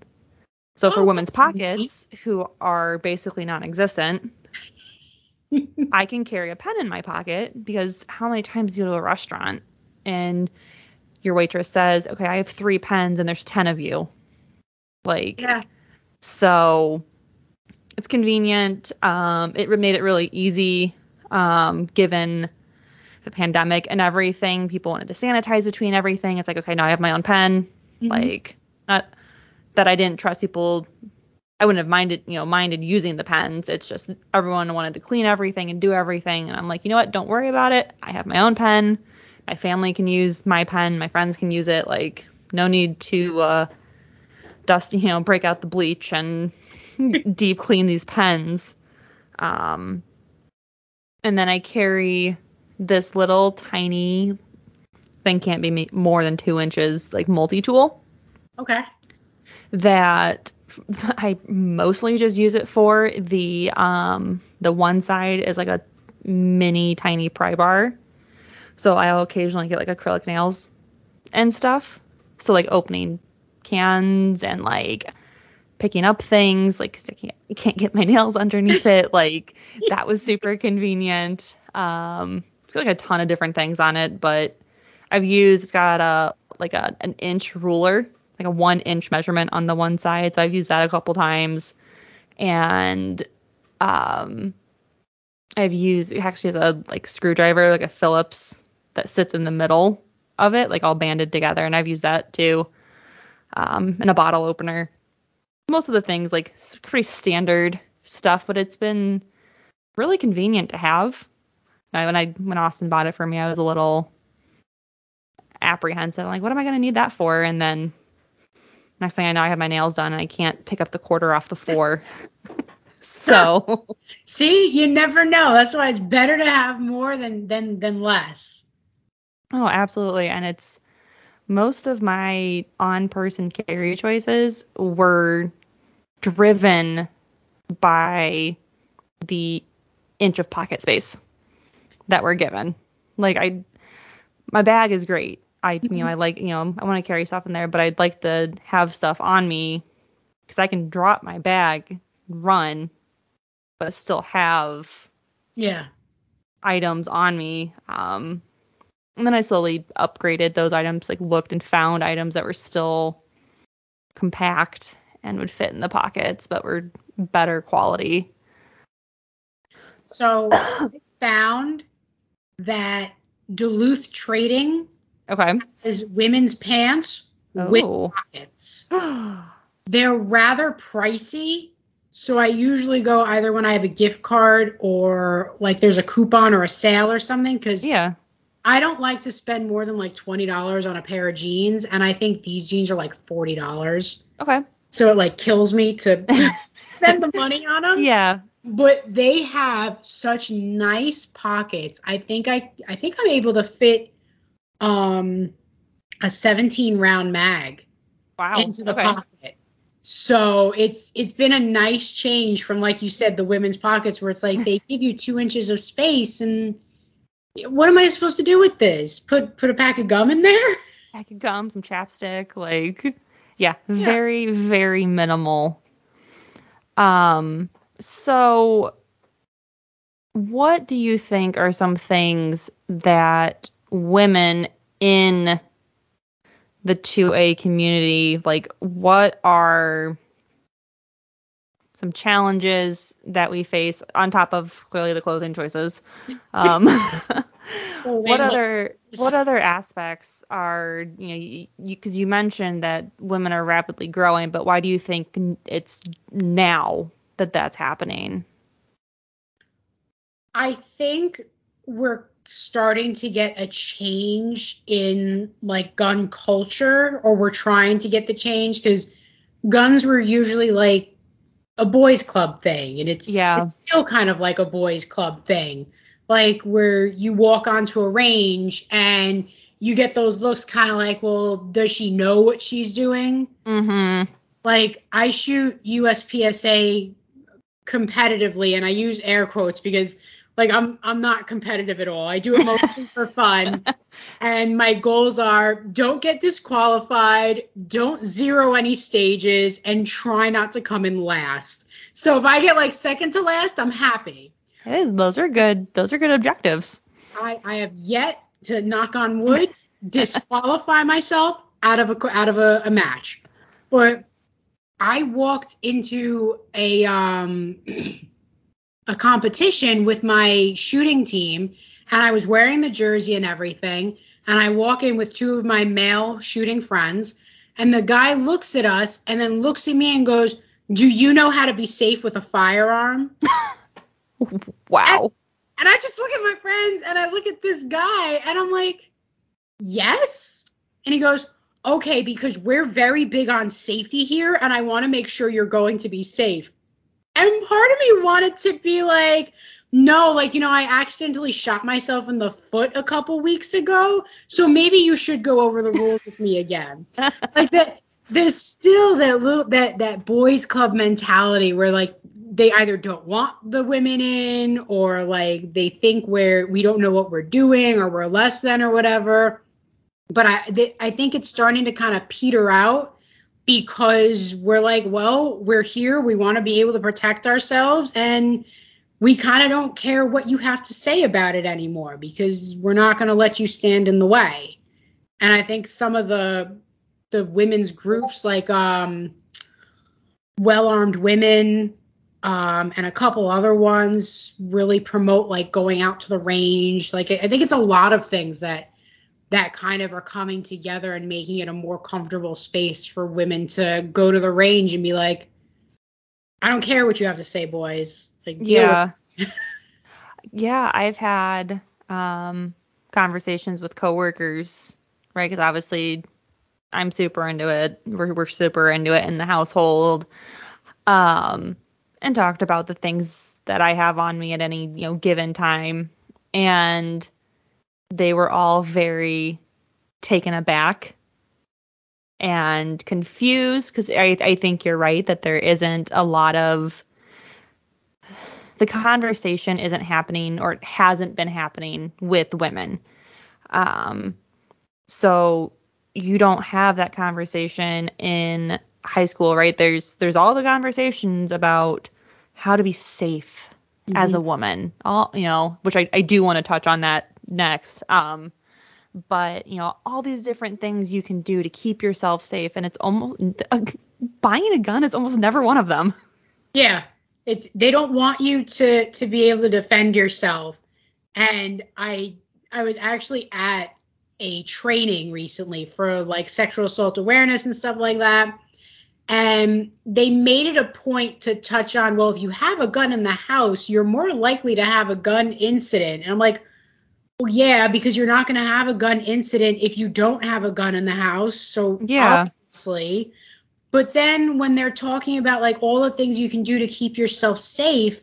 So for Oh, women's that's neat. pockets who are basically non-existent, I can carry a pen in my pocket because how many times do you go to a restaurant and your waitress says, "Okay, I have three pens and there's ten of you," like. Yeah. So it's convenient. Um, it made it really easy, um, given the pandemic and everything. People wanted to sanitize between everything. It's like, okay, now I have my own pen. Mhm. Like, not that I didn't trust people. I wouldn't have minded, you know, minded using the pens. It's just everyone wanted to clean everything and do everything. And I'm like, you know what? Don't worry about it. I have my own pen. My family can use my pen. My friends can use it. Like, no need to uh, dust, you know, break out the bleach and deep clean these pens. Um, and then I carry this little tiny thing, can't be more than two inches, like multi tool Okay. that I mostly just use it for the um the one side is like a mini tiny pry bar. So I'll occasionally get like acrylic nails and stuff. So like opening cans and like picking up things like I can't can't get my nails underneath it like that was super convenient. Um it's got like a ton of different things on it, but I've used it's got a like a an inch ruler, like a one inch measurement on the one side. So I've used that a couple times. And um I've used it actually has a like screwdriver, like a Phillips that sits in the middle of it, like all banded together, and I've used that too. Um, a bottle opener. Most of the things like pretty standard stuff, but it's been really convenient to have. I, when I when Austin bought it for me, I was a little apprehensive. Like, what am I gonna need that for? And then next thing I know, I have my nails done and I can't pick up the quarter off the floor. so See, you never know. That's why it's better to have more than than than less. Oh, absolutely. And it's most of my on person carry choices were driven by the inch of pocket space that we're given. Like I my bag is great. I you know, I like, you know, I want to carry stuff in there, but I'd like to have stuff on me cuz I can drop my bag, run, but still have Yeah. items on me. Um, and then I slowly upgraded those items, like looked and found items that were still compact and would fit in the pockets, but were better quality. So I found that Duluth Trading Okay. is women's pants with Oh. pockets. They're rather pricey. So I usually go either when I have a gift card or like there's a coupon or a sale or something because yeah. I don't like to spend more than like $20 on a pair of jeans. And I think these jeans are like $40. Okay. so it like kills me to, to spend the money on them. Yeah. But they have such nice pockets. I think I I think I'm able to fit um a 17 round mag Wow. into the okay. pocket. So it's it's been a nice change from like you said the women's pockets where it's like they give you two inches of space and what am I supposed to do with this? Put put a pack of gum in there? Pack of gum, some chapstick, like yeah, very very minimal. Um so what do you think are some things that women in the 2A community like what are some challenges that we face on top of clearly the clothing choices. Um what other what other aspects are you know you because you, mentioned that women are rapidly growing but why do you think it's now that that's happening? I think we're starting to get a change in like gun culture or we're trying to get the change because guns were usually like a boys club thing and it's, Yeah. it's still kind of like a boys club thing. Like where you walk onto a range and you get those looks kind of like well does she know what she's doing? Mm-hmm. Like I shoot USPSA competitively and I use air quotes because like I'm I'm not competitive at all. I do it mostly for fun. And my goals are don't get disqualified, don't zero any stages and try not to come in last. So if I get like second to last, I'm happy. those are good those are good objectives I I have yet to knock on wood disqualify myself out of a out of a, a match. But I walked into a um a competition with my shooting team and I was wearing the jersey and everything and I walk in with two of my male shooting friends and the guy looks at us and then looks at me and goes, "Do you know how to be safe with a firearm?" wow And I just look at my friends and I look at this guy and I'm like, yes. And he goes, okay, because we're very big on safety here and I want to make sure you're going to be safe. And part of me wanted to be like, no, like, you know, I accidentally shot myself in the foot a couple weeks ago. So maybe you should go over the rules with me again. like that there's still that little that that boys club mentality where like they either don't want the women in or like they think we're we don't know what we're doing or we're less than or whatever but i th- i think it's starting to kind of peter out because we're like well we're here we want to be able to protect ourselves and we kind of don't care what you have to say about it anymore because we're not going to let you stand in the way. And i think some of the the women's groups like um well armed women um and a couple other ones really promote like going out to the range. Like i I think it's a lot of things that that kind of are coming together and making it a more comfortable space for women to go to the range and be like i don't care what you have to say boys. Like yeah. Yeah i've had um conversations with coworkers right? Because obviously i'm super into it. We're, we're super into it in the household. Um and talked about the things that i have on me at any you know given time. And they were all very taken aback and confused because I, I think you're right that there isn't a lot of the conversation isn't happening or it hasn't been happening with women. Um, so you don't have that conversation in high school, right? There's there's all the conversations about how to be safe as a woman. All you know, which I, I do want to touch on that next. Um, but you know, all these different things you can do to keep yourself safe, and it's almost buying a gun is almost never one of them. Yeah, it's they don't want you to to be able to defend yourself. And I I was actually at a training recently for like sexual assault awareness and stuff like that. And they made it a point to touch on, well, if you have a gun in the house, you're more likely to have a gun incident. And I'm like, well, yeah, because you're not going to have a gun incident if you don't have a gun in the house. So Yeah. obviously, But then when they're talking about like all the things you can do to keep yourself safe,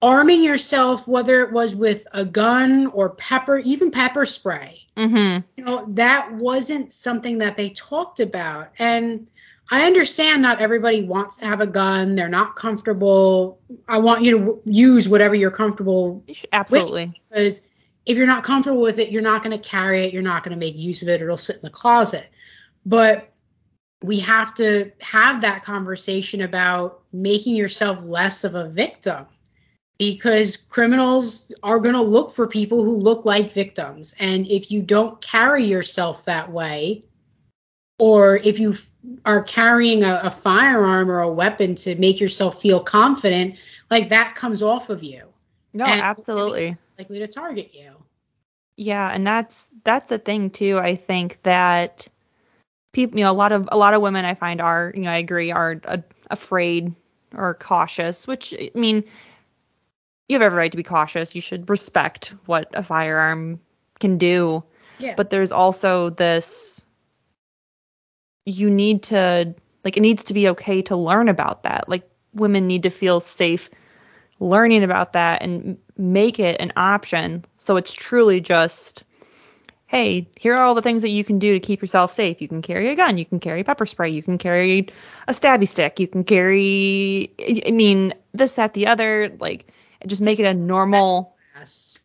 arming yourself, whether it was with a gun or pepper, even pepper spray, Mm-hmm. you know, that wasn't something that they talked about. And I understand not everybody wants to have a gun. They're not comfortable. I want you to w- use whatever you're comfortable Absolutely. because if you're not comfortable with it, you're not going to carry it. You're not going to make use of it. It'll sit in the closet. But we have to have that conversation about making yourself less of a victim because criminals are going to look for people who look like victims. And if you don't carry yourself that way, or if you are carrying a, a firearm or a weapon to make yourself feel confident, like that comes off of you, No, And- absolutely. likely to target you. Yeah, and that's that's the thing too. I think that people, you know, a lot of a lot of women I find are, you know, I agree, are uh, afraid or cautious. Which I mean, you have every right to be cautious. You should respect what a firearm can do. Yeah. But there's also this. You need to like it needs to be okay to learn about that. Like women need to feel safe learning about that and make it an option so it's truly just hey here are all the things that you can do to keep yourself safe you can carry a gun you can carry pepper spray you can carry a stabby stick you can carry i mean this that the other like just make it a normal class.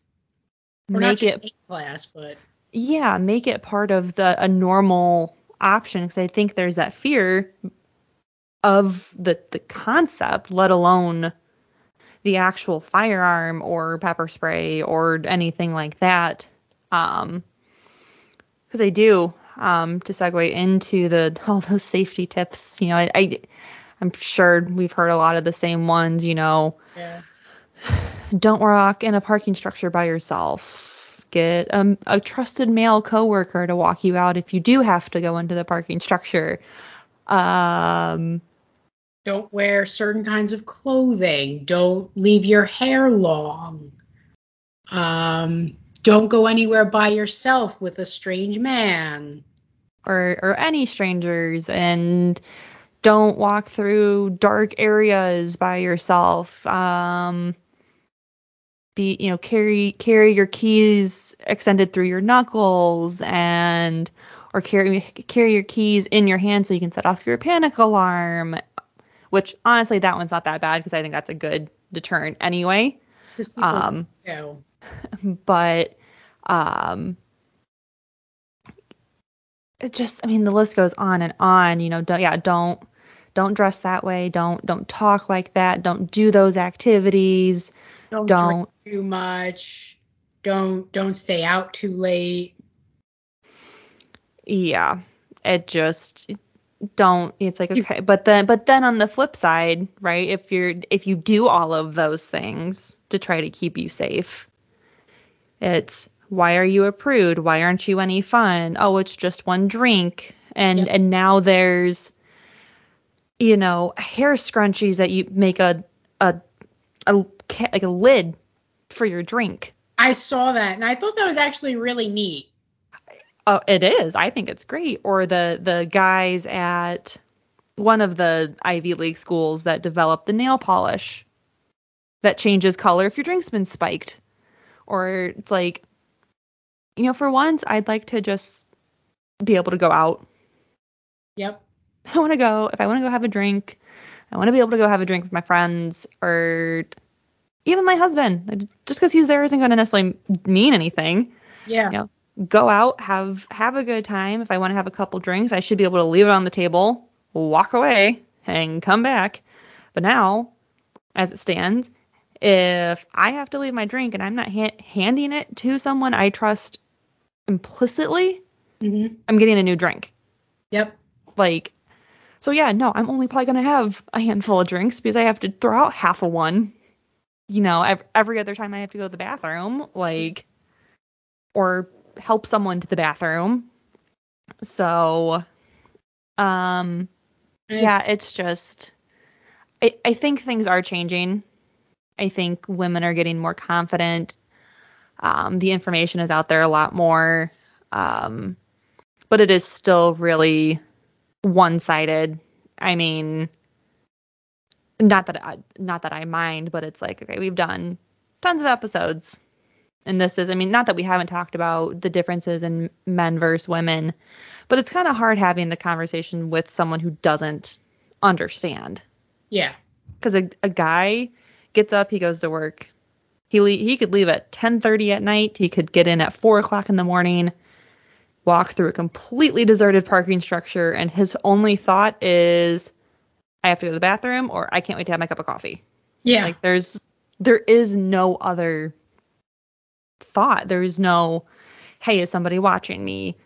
Or not make just it class, but yeah make it part of the a normal option because i think there's that fear of the the concept let alone the actual firearm or pepper spray or anything like that um because i do um to segue into the all those safety tips you know I, I i'm sure we've heard a lot of the same ones you know yeah. don't walk in a parking structure by yourself. Get um, a trusted male coworker to walk you out if you do have to go into the parking structure. Um, Don't wear certain kinds of clothing. Don't leave your hair long. Um, don't go anywhere by yourself with a strange man. or or any strangers and don't walk through dark areas by yourself. Um, be you know carry carry your keys extended through your knuckles and or carry carry your keys in your hand so you can set off your panic alarm. Which honestly, that one's not that bad because I think that's a good deterrent anyway. Just Um, but um it just i mean the list goes on and on you know don't, yeah don't don't dress that way don't don't talk like that don't do those activities Don't, don't- too much. Don't don't stay out too late. yeah it just don't it's like okay but then but then on the flip side right if you're if you do all of those things to try to keep you safe it's why are you a prude why aren't you any fun oh it's just one drink and Yep. and now there's you know hair scrunchies that you make a a a like a lid for your drink I saw that and I thought that was actually really neat. Oh, it is. I think it's great. Or the the guys at one of the Ivy League schools that develop the nail polish that changes color if your drink's been spiked. Or it's like, you know, for once, I'd like to just be able to go out. Yep. I want to go if I want to go have a drink. I want to be able to go have a drink with my friends or even my husband. Just because he's there isn't going to necessarily mean anything Yeah. Yeah. Go out, have have a good time. If I want to have a couple drinks, I should be able to leave it on the table, walk away, and come back. But now, as it stands, if I have to leave my drink and I'm not ha- handing it to someone I trust implicitly, hmm I'm getting a new drink. Yep. Like, so yeah, no, I'm only probably gonna have a handful of drinks because I have to throw out half of one. You know, every other time I have to go to the bathroom, like, or help someone to the bathroom. So, um, yeah, it's just, I, I think things are changing. I think women are getting more confident. Um, the information is out there a lot more. Um, but it is still really one-sided. I mean, not that I, not that I mind, but it's like okay, we've done tons of episodes, and this is I mean, not that we haven't talked about the differences in men versus women, but it's kind of hard having the conversation with someone who doesn't understand. Yeah. Because a, a guy gets up, he goes to work. He le- he could leave at 10:30 at night. He could get in at four o'clock in the morning, walk through a completely deserted parking structure, and his only thought is, I have to go to the bathroom, or I can't wait to have my cup of coffee. Yeah. Like there's there is no other thought. There's no, hey, is somebody watching me?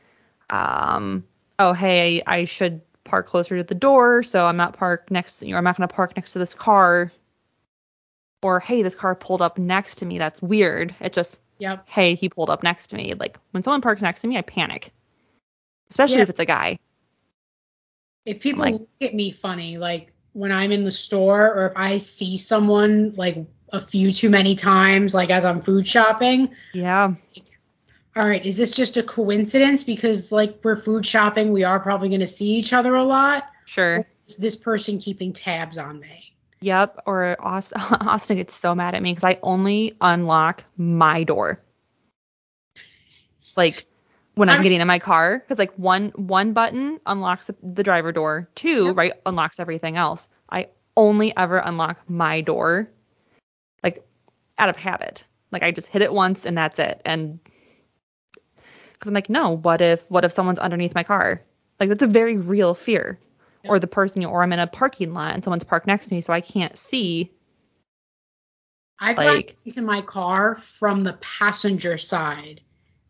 Um, oh, hey, I, should park closer to the door, so I'm not parked next. You know, I'm not going to park next to this car. Or hey, this car pulled up next to me. That's weird. It just yep. hey, he pulled up next to me. Like when someone parks next to me, I panic. Especially Yeah. if it's a guy. If people Like- look at me funny, like when I'm in the store or if I see someone like a few too many times, like as I'm food shopping, Yeah. all right, is this just a coincidence? Because like we're food shopping, we are probably going to see each other a lot. Sure. Is this person keeping tabs on me? Yep. Or Austin, Austin gets so mad at me because I only unlock my door. Like when I'm I'm- getting in my car, because like one one button unlocks the, the driver door, two Yep. right unlocks everything else. I only ever unlock my door, like out of habit. Like I just hit it once and that's it. And because I'm like, no, what if what if someone's underneath my car? Like that's a very real fear. Or the person, or I'm in a parking lot and someone's parked next to me, so I can't see. I got Like- into my car from the passenger side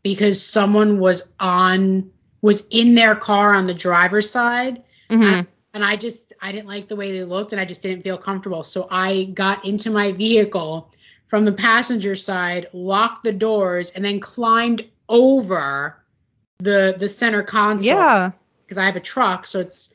because someone was on was in their car on the driver's side Mhm. And I just I didn't like the way they looked and I just didn't feel comfortable. So I got into my vehicle from the passenger side, locked the doors, and then climbed over the the center console yeah, because I have a truck, so it's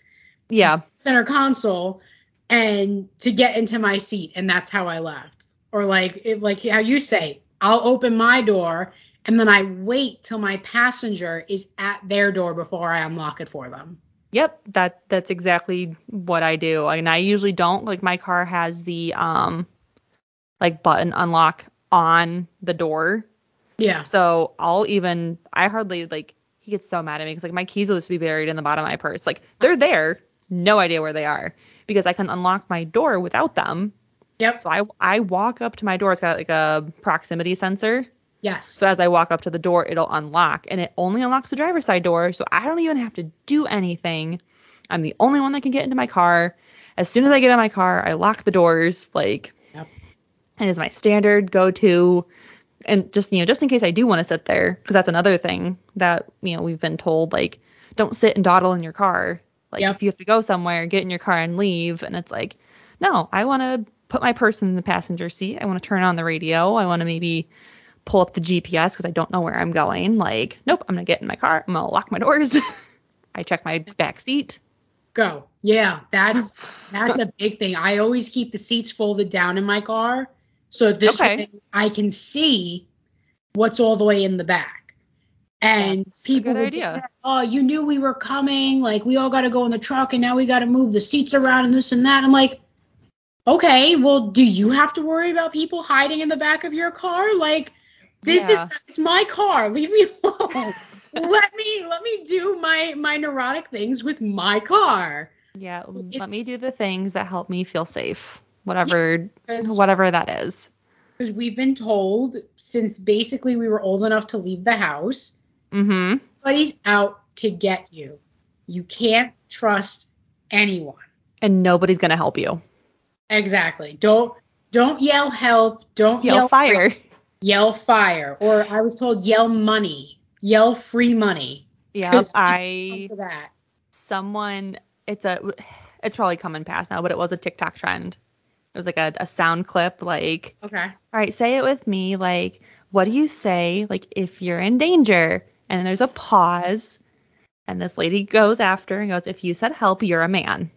yeah, center console and to get into my seat and that's how I left. Or like it, like how you say, I'll open my door and then I wait till my passenger is at their door before I unlock it for them. Yep. That that's exactly what I do. And I usually don't like my car has the um like button unlock on the door, Yeah. so I'll even I hardly like he gets so mad at me because like my keys used to be buried in the bottom of my purse. Like they're there, no idea where they are because I can unlock my door without them. Yep. So I I walk up to my door. It's got like a proximity sensor. Yes. So as I walk up to the door, it'll unlock, and it only unlocks the driver's side door. So I don't even have to do anything. I'm the only one that can get into my car. As soon as I get in my car, I lock the doors. Like, Yep. it is my standard go-to. And just you know, just in case I do want to sit there, because that's another thing that you know we've been told like, don't sit and dawdle in your car. Like Yep. if you have to go somewhere, get in your car and leave. And it's like, no, I want to put my purse in the passenger seat. I want to turn on the radio. I want to maybe pull up the GPS because I don't know where I'm going. Like, nope, I'm gonna get in my car. I'm gonna lock my doors. I check my back seat. Go. Yeah, that's that's a big thing. I always keep the seats folded down in my car so this Okay. way I can see what's all the way in the back. And That's people would idea. get, oh, you knew we were coming. Like we all got to go in the truck, and now we got to move the seats around and this and that. I'm like, okay, well, do you have to worry about people hiding in the back of your car? Like, this Yeah. is it's my car. Leave me alone. let me let me do my my neurotic things with my car. Yeah, l- let me do the things that help me feel safe. Whatever, Because whatever that is. Because we've been told since basically we were old enough to leave the house, Mm-hmm. somebody's out to get you. You can't trust anyone. And nobody's gonna help you. Exactly. Don't don't yell help. Don't Yell yell, fire. Yell fire. Or I was told yell money. Yell free money. Yeah, I that. someone it's a it's probably coming past now, but it was a TikTok trend. It was like a, a sound clip like Okay. all right, say it with me. Like, what do you say? Like, if you're in danger, and there's a pause, and this lady goes after and goes, if you said help, you're a man.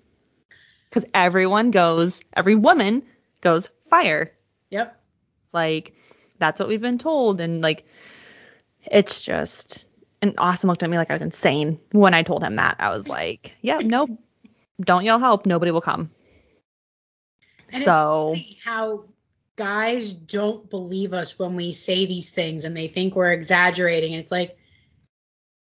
Because everyone goes, every woman goes fire. Yep. Like, that's what we've been told. And like, it's just, and Austin looked at me like I was insane when I told him that. I was like, yeah, nope, don't yell help, nobody will come." And so how guys don't believe us when we say these things and they think we're exaggerating. It's like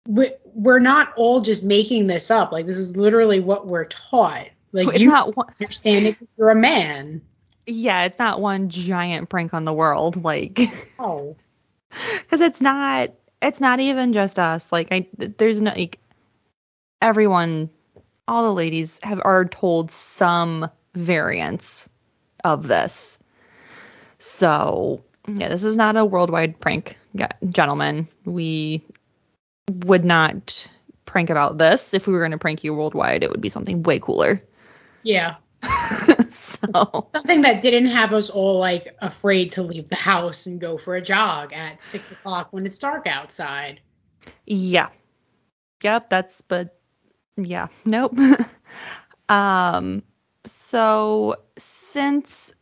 we're not all just making this up. Like this is literally what we're taught. Like it's you not understand it you're a man. Yeah, it's not one giant prank on the world. Like oh, because it's not. It's not even just us. Like I, there's no like everyone, all the ladies have are told some variants of this. So yeah, this is not a worldwide prank, gentlemen. We would not prank about this. If we were going to prank you worldwide, it would be something way cooler. Yeah. so something that didn't have us all like afraid to leave the house and go for a jog at six o'clock when it's dark outside. Yeah. Yep. That's but yeah. Nope. um. So since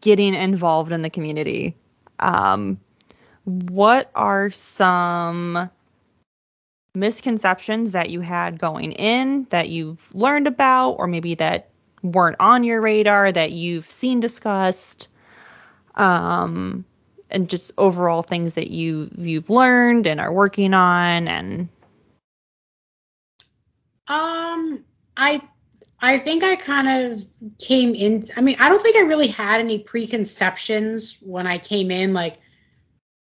getting involved in the community, um, what are some misconceptions that you had going in that you've learned about, or maybe that weren't on your radar that you've seen discussed, um, and just overall things that you you've learned and are working on, and um, I I think I kind of came in. I mean, I don't think I really had any preconceptions when I came in. Like,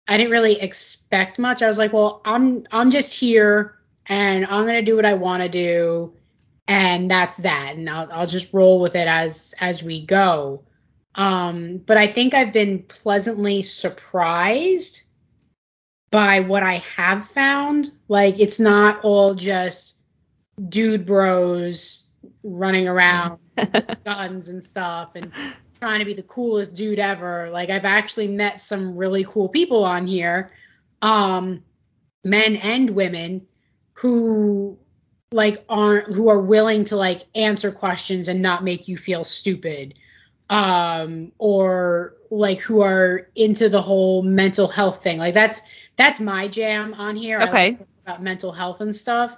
I didn't really expect much. I was like, well, I'm I'm just here and I'm gonna do what I want to do, and that's that. And I'll I'll just roll with it as as we go. Um, but I think I've been pleasantly surprised by what I have found. Like, it's not all just dude bros running around guns and stuff and trying to be the coolest dude ever. Like I've actually met some really cool people on here, um, men and women who like aren't who are willing to like answer questions and not make you feel stupid. Um, or like who are into the whole mental health thing. Like that's that's my jam on here. Okay. Like about mental health and stuff.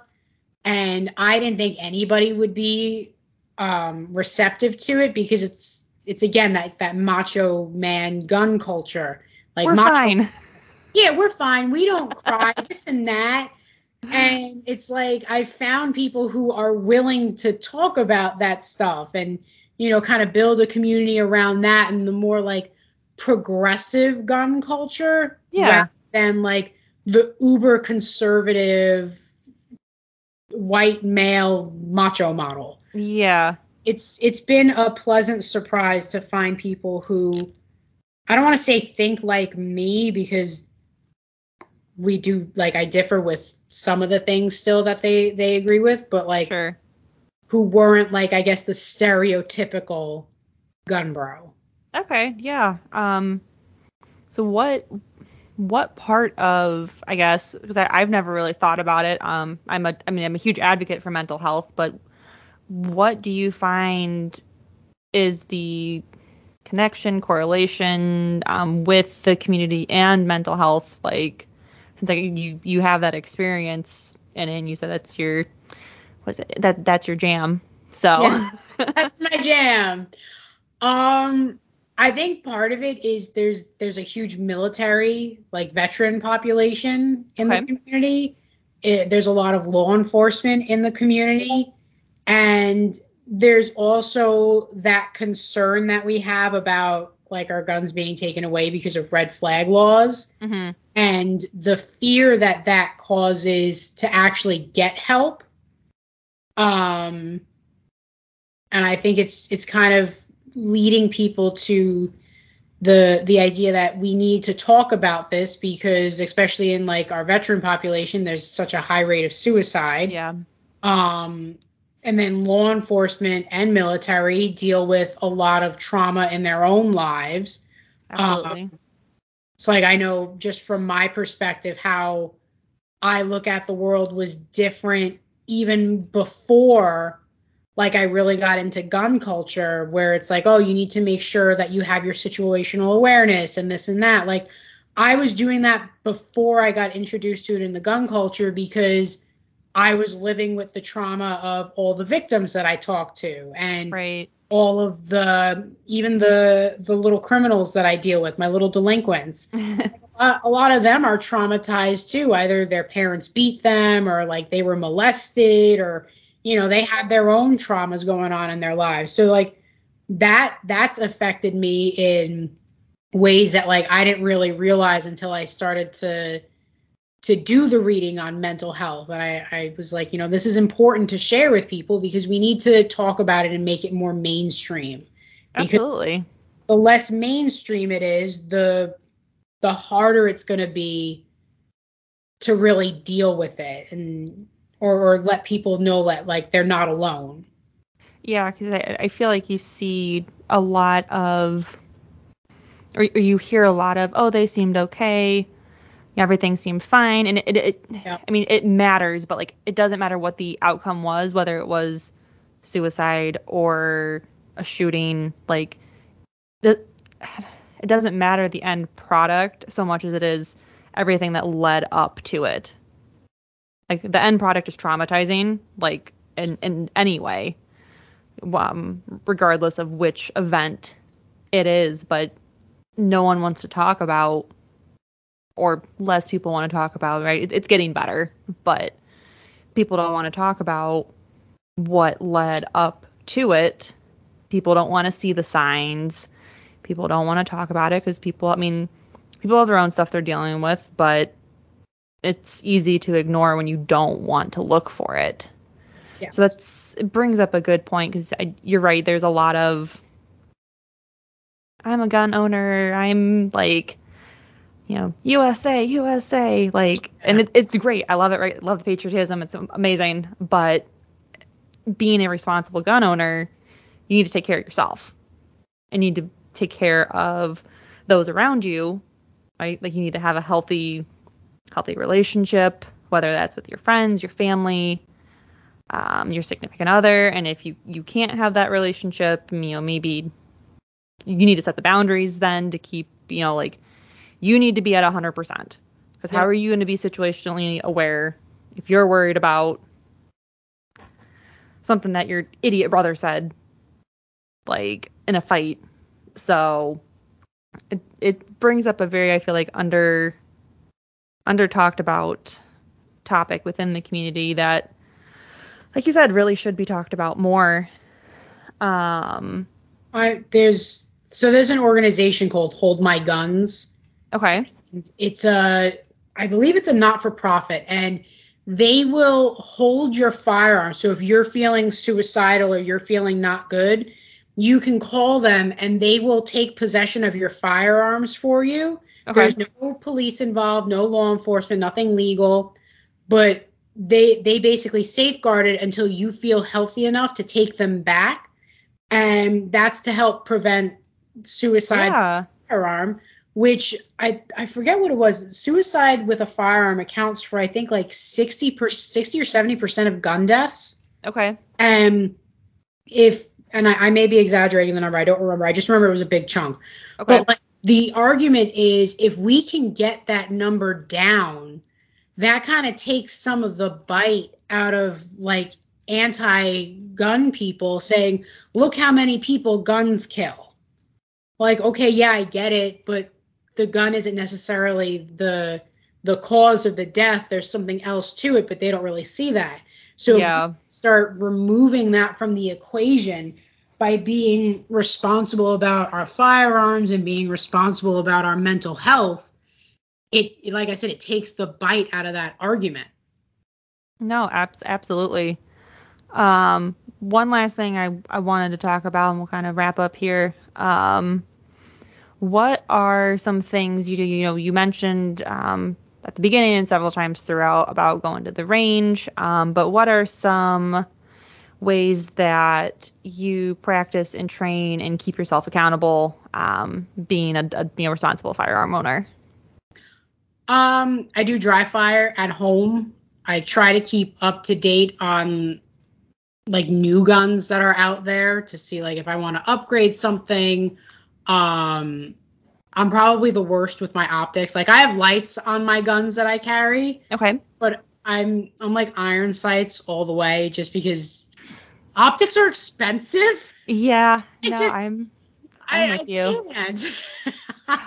And I didn't think anybody would be um, receptive to it because it's it's again that that macho man gun culture. Like we're macho, fine. Yeah, we're fine. We don't cry. this and that. And it's like I found people who are willing to talk about that stuff and you know kind of build a community around that and the more like progressive gun culture yeah. than like the uber conservative white male macho model. Yeah. It's it's been a pleasant surprise to find people who I don't want to say think like me because we do like I differ with some of the things still that they they agree with, but like sure. who weren't like I guess the stereotypical gun bro. Okay, yeah. Um so what what part of I guess because I've never really thought about it. Um I'm a I mean I'm a huge advocate for mental health, but what do you find is the connection correlation um, with the community and mental health like like you you have that experience and and you said that's your was it that that's your jam so. That's my jam. Um i think part of it is there's there's a huge military like veteran population in Okay. the community. It, there's a lot of law enforcement in the community. And there's also that concern that we have about like our guns being taken away because of red flag laws. Hmm and the fear that that causes to actually get help um and i think it's it's kind of leading people to the the idea that we need to talk about this because especially in like our veteran population there's such a high rate of suicide. Yeah. Um, and then law enforcement and military deal with a lot of trauma in their own lives. absolutely So, like, I know just from my perspective, how I look at the world was different even before, like, I really got into gun culture, where it's like, oh, you need to make sure that you have your situational awareness and this and that. Like, I was doing that before I got introduced to it in the gun culture because I was living with the trauma of all the victims that I talked to and Right. All of the even the the little criminals that I deal with, my little delinquents. Uh, a lot of them are traumatized too. Either their parents beat them or like they were molested or you know, they had their own traumas going on in their lives. So like that that's affected me in ways that like I didn't really realize until I started to to do the reading on mental health. And I, I was like you know this is important to share with people because we need to talk about it and make it more mainstream. Absolutely. the less mainstream it is the the harder it's going to be to really deal with it and or, or let people know that like they're not alone. Yeah, because I, I feel like you see a lot of, or, or you hear a lot of, oh, they seemed okay, everything seemed fine, and it, it, it Yeah. I mean, it matters, but like, it doesn't matter what the outcome was, whether it was suicide or a shooting, like, it, it doesn't matter the end product so much as it is everything that led up to it. Like, the end product is traumatizing, like, in, in any way um, regardless of which event it is, but no one wants to talk about, or less people want to talk about, right? It, it's getting better, but people don't want to talk about what led up to it. People don't want to see the signs. People don't want to talk about it because people, I mean, people have their own stuff they're dealing with, but it's easy to ignore when you don't want to look for it. Yes. So that's it brings up a good point because you're right. There's a lot of I'm a gun owner. I'm like, you know, USA, USA, like, and it, it's great. I love it. Right, love the patriotism. It's amazing. But being a responsible gun owner, you need to take care of yourself. and need to take care of those around you. Right, like you need to have a healthy, healthy relationship, whether that's with your friends, your family, um, your significant other, and if you you can't have that relationship, you know maybe you need to set the boundaries then to keep you know like you need to be at 100% because how are you going to be situationally aware if you're worried about something that your idiot brother said like in a fight? So it, it brings up a very i feel like under under talked about topic within the community that like you said really should be talked about more. Um I there's so there's an organization called Hold My Guns. Okay It's a I believe it's a not for profit and they will hold your firearm. So if you're feeling suicidal or you're feeling not good, you can call them and they will take possession of your firearms for you. okay There's no police involved, no law enforcement, nothing legal, but they they basically safeguard it until you feel healthy enough to take them back, and that's to help prevent suicide yeah firearm. Which I I forget what it was. Suicide with a firearm accounts for I think like sixty per sixty or seventy percent of gun deaths. okay And if and I, I may be exaggerating the number, I don't remember. I just remember it was a big chunk. okay But like, the argument is if we can get that number down, that kind of takes some of the bite out of like anti-gun people saying, "Look how many people guns kill." Like, okay, yeah, I get it, but the gun isn't necessarily the the cause of the death. There's something else to it, but they don't really see that. So Yeah. start removing that from the equation by being responsible about our firearms and being responsible about our mental health, it like I said, it takes the bite out of that argument. No, abs- absolutely. Um, one last thing I, I wanted to talk about, and we'll kind of wrap up here. Um, what are some things you do? You know, you mentioned um, at the beginning and several times throughout about going to the range, um, but what are some ways that you practice and train and keep yourself accountable um, being a, a responsible firearm owner? Um, I do dry fire at home. I try to keep up to date on like new guns that are out there to see like if I want to upgrade something. Um, I'm probably the worst with my optics. Like I have lights on my guns that I carry, Okay. but I'm I'm like iron sights all the way just because optics are expensive. Yeah. It no, just- I'm. I, I'm I with you. can't.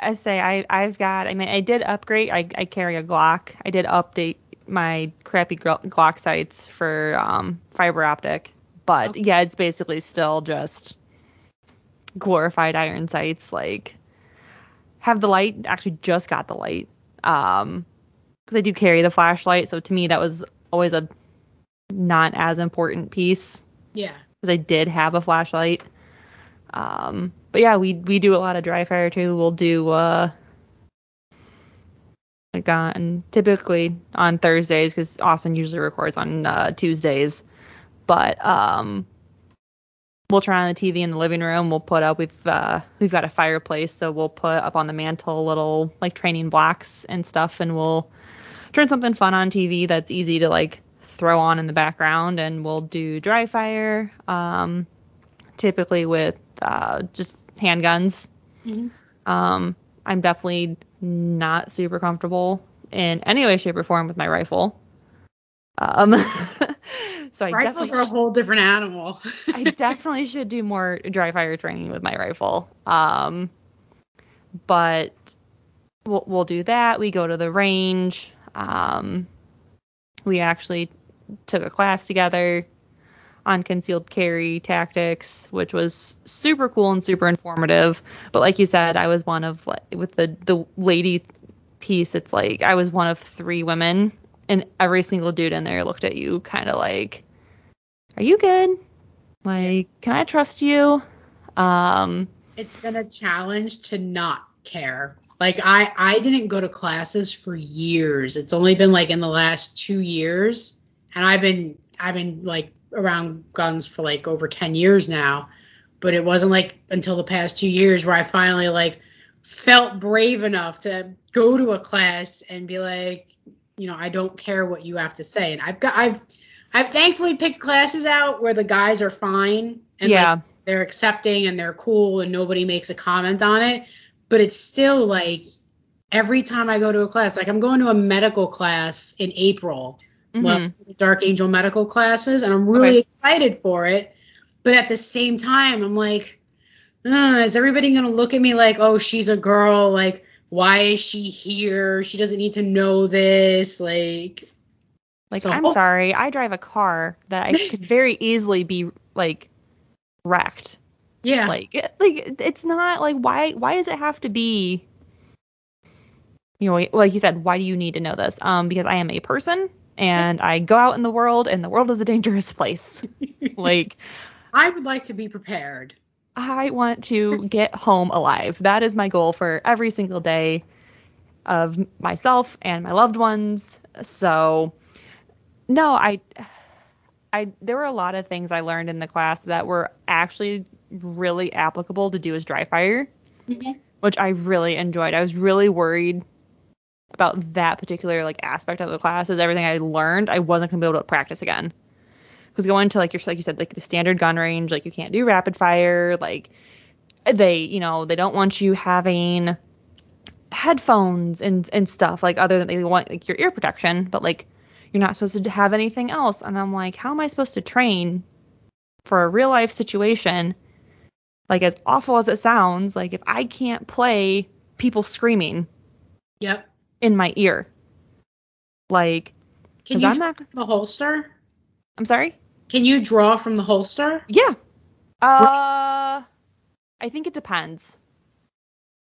I say I I've got. I mean, I did upgrade. I I carry a Glock. I did update my crappy Glock sights for um fiber optic, but Okay. yeah, it's basically still just glorified iron sights. Like have the light. Actually, just got the light. Um, because I do carry the flashlight, so to me that was always a not as important piece yeah. because I did have a flashlight. Um, but yeah, we we do a lot of dry fire too. We'll do uh like on typically on Thursdays because Austin usually records on uh, Tuesdays. But um, we'll turn on the TV in the living room. We'll put up we've uh, we've got a fireplace, so we'll put up on the mantle little like training blocks and stuff, and we'll turn something fun on TV that's easy to like throw on in the background, and we'll do dry fire. Um, typically with uh, just handguns. Mhm. Um, I'm definitely not super comfortable in any way, shape, or form with my rifle. Um, so I Rifles definitely, are a whole different animal. I definitely should do more dry fire training with my rifle. Um, but we'll, we'll do that. We go to the range. Um, we actually took a class together on concealed carry tactics, which was super cool and super informative. But like you said, I was one of with the the lady piece. It's like I was one of three women, and every single dude in there looked at you kind of like, "Are you good? Like, can I trust you?" Um, it's been a challenge to not care. Like I I didn't go to classes for years. It's only been like in the last 2 years and I've been I've been like around guns for like over 10 years now. But it wasn't like until the past 2 years where I finally like felt brave enough to go to a class and be like, you know, I don't care what you have to say. And I've got I've I've thankfully picked classes out where the guys are fine and like, yeah, they're accepting and they're cool and nobody makes a comment on it. But it's still like every time I go to a class, like I'm going to a medical class in April, well, mhm. Dark Angel medical classes, and I'm really Okay. excited for it. But at the same time, I'm like, uh, is everybody gonna look at me like, oh, she's a girl? Like, why is she here? She doesn't need to know this. Like, Like, So- I'm sorry, I drive a car that I could very easily be like wrecked. yeah, Like, like it's not like why why does it have to be? You know, like you said, why do you need to know this? Um, because I am a person and I go out in the world, and the world is a dangerous place. like, I would like to be prepared. I want to get home alive. That is my goal for every single day of myself and my loved ones. So, no, I, I there were a lot of things I learned in the class that were actually really applicable to do as dry fire, mm-hmm. which I really enjoyed. I was really worried about that particular like aspect of the class is everything I learned I wasn't gonna be able to practice again because going to like your like you said like the standard gun range like you can't do rapid fire like they you know they don't want you having headphones and and stuff like other than they want like your ear protection but like you're not supposed to have anything else and i'm like how am i supposed to train for a real life situation like as awful as it sounds like if i can't play people screaming Yep. in my ear like can you i'm not the holster? i'm sorry Can you draw from the holster? Yeah. Uh, I think it depends.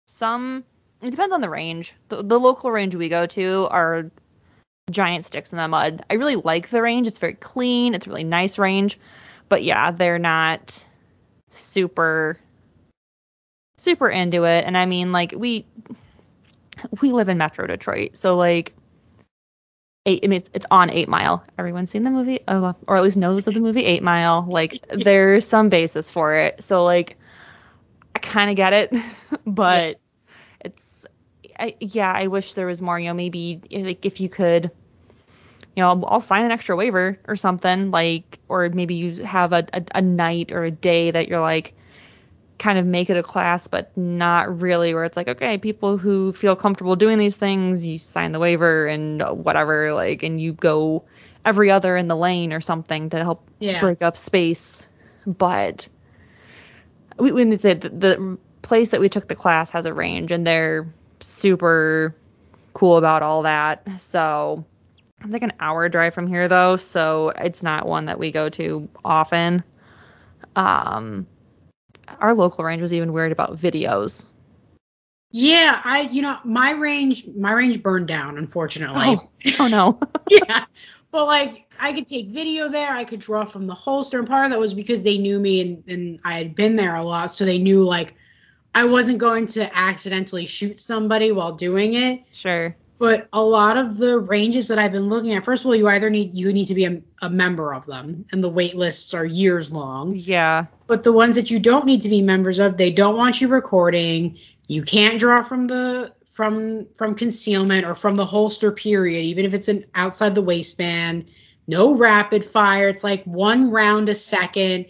Some it depends on the range. The, the local range we go to are giant sticks in the mud. I really like the range. It's very clean. It's a really nice range. But yeah, they're not super super into it. And I mean like we we live in Metro Detroit. So like eight I mean it's, on 8 Mile. Everyone's seen the movie or at least knows of the movie 8 Mile. Like there's some basis for it. So like I kind of get it, but I, yeah, I wish there was more, you know, maybe like if you could you know, I'll, sign an extra waiver or something like or maybe you have a, a, a night or a day that you're like kind of make it a class, but not really where it's like, okay, people who feel comfortable doing these things, you sign the waiver and whatever, like, and you go every other in the lane or something to help Yeah. break up space. But we, we the, the place that we took the class has a range and they're super cool about all that. So it's like an hour drive from here though, so it's not one that we go to often. Um our local range was even worried about videos. Yeah, I you know my range my range burned down unfortunately. Oh, oh no. yeah. But like I could take video there, I could draw from the holster, and part of that was because they knew me and, and I had been there a lot, so they knew like I wasn't going to accidentally shoot somebody while doing it. sure. But a lot of the ranges that I've been looking at, first of all, you either need you need to be a, a member of them, and the wait lists are years long. Yeah. But the ones that you don't need to be members of, they don't want you recording. You can't draw from the from from concealment or from the holster period, even if it's an outside the waistband. No rapid fire. It's like one round a second.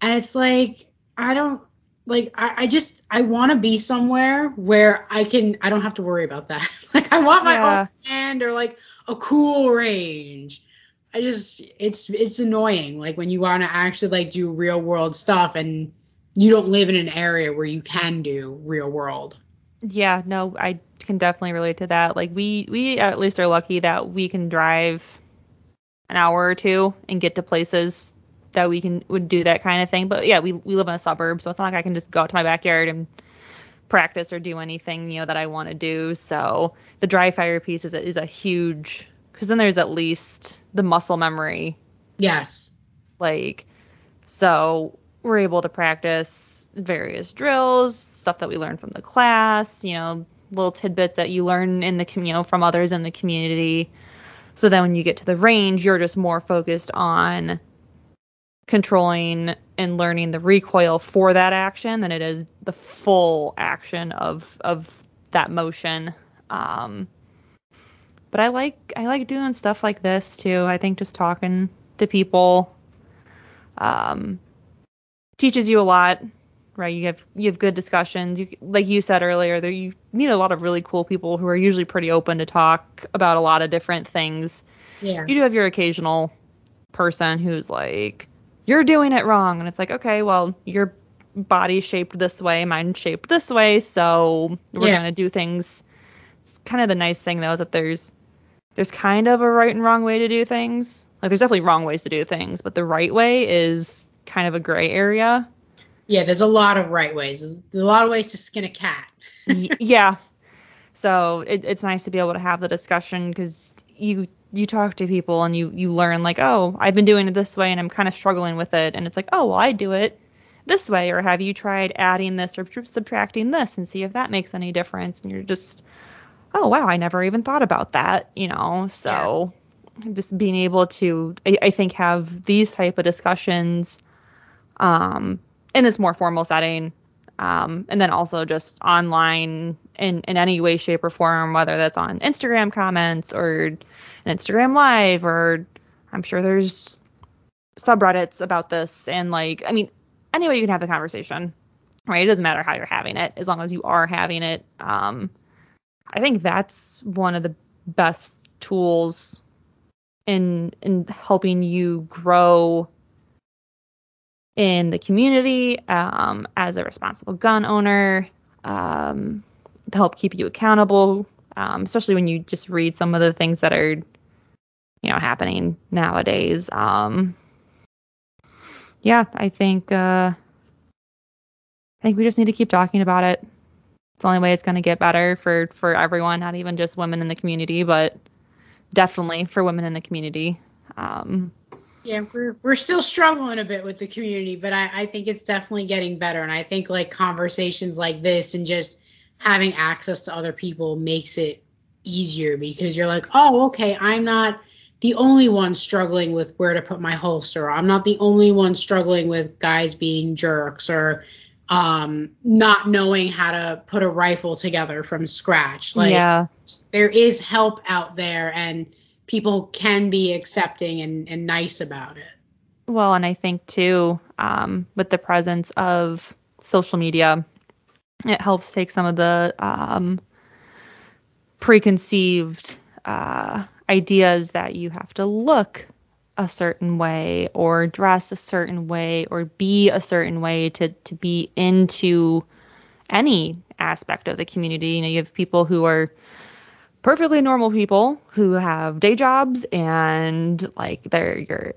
And it's like I don't like I, I just I want to be somewhere where I can I don't have to worry about that. like I want my Yeah. own band or like a cool range. I just it's it's annoying like when you want to actually like do real world stuff and you don't live in an area where you can do real world. Yeah, no, I can definitely relate to that. Like we we at least are lucky that we can drive an hour or two and get to places that we can would do that kind of thing. But yeah, we we live in a suburb, so it's not like I can just go out to my backyard and practice or do anything, you know, that I want to do. So the dry fire piece is a, is a huge cuz then there's at least the muscle memory Yes. like so we're able to practice various drills stuff that we learned from the class you know little tidbits that you learn in the you know from others in the community so then when you get to the range you're just more focused on controlling and learning the recoil for that action than it is the full action of of that motion um but I like I like doing stuff like this too. I think just talking to people um, teaches you a lot, right? You have you have good discussions. You like you said earlier, there you meet a lot of really cool people who are usually pretty open to talk about a lot of different things. Yeah. You do have your occasional person who's like, "You're doing it wrong," and it's like, okay, well, your body's shaped this way, mine shaped this way, so we're Yeah. gonna do things. It's kind of the nice thing though is that there's there's kind of a right and wrong way to do things. Like there's definitely wrong ways to do things, but the right way is kind of a gray area. Yeah, there's a lot of right ways. There's, there's a lot of ways to skin a cat. Yeah. So it, it's nice to be able to have the discussion because you you talk to people and you you learn like, oh, I've been doing it this way and I'm kind of struggling with it, and it's like, oh, well, I do it this way, or have you tried adding this or subtracting this and see if that makes any difference? And you're just, oh wow, I never even thought about that, you know. So just being able to, I, I think, have these type of discussions um, in this more formal setting um, and then also just online in, in any way, shape, or form, whether that's on Instagram comments or an Instagram live, or I'm sure there's subreddits about this. And like, I mean, any way you can have the conversation, right? It doesn't matter how you're having it, as long as you are having it. Um, I think that's one of the best tools in in helping you grow in the community um, as a responsible gun owner um, help keep you accountable, um, especially when you just read some of the things that are, you know, happening nowadays. Um, yeah, I think uh, I think we just need to keep talking about it. It's the only way it's going to get better for for everyone, not even just women in the community, but definitely for women in the community. Um, Yeah, we're we're still struggling a bit with the community, but I, I think it's definitely getting better. And I think like conversations like this and just having access to other people makes it easier because you're like, oh, okay, I'm not the only one struggling with where to put my holster. I'm not the only one struggling with guys being jerks or um, not knowing how to put a rifle together from scratch. Like yeah, there is help out there and people can be accepting and, and nice about it. Well, and I think too, um, with the presence of social media. It helps take some of the um, preconceived uh, ideas that you have to look a certain way or dress a certain way or be a certain way to to be into any aspect of the community. You know, you have people who are perfectly normal people who have day jobs and like they're your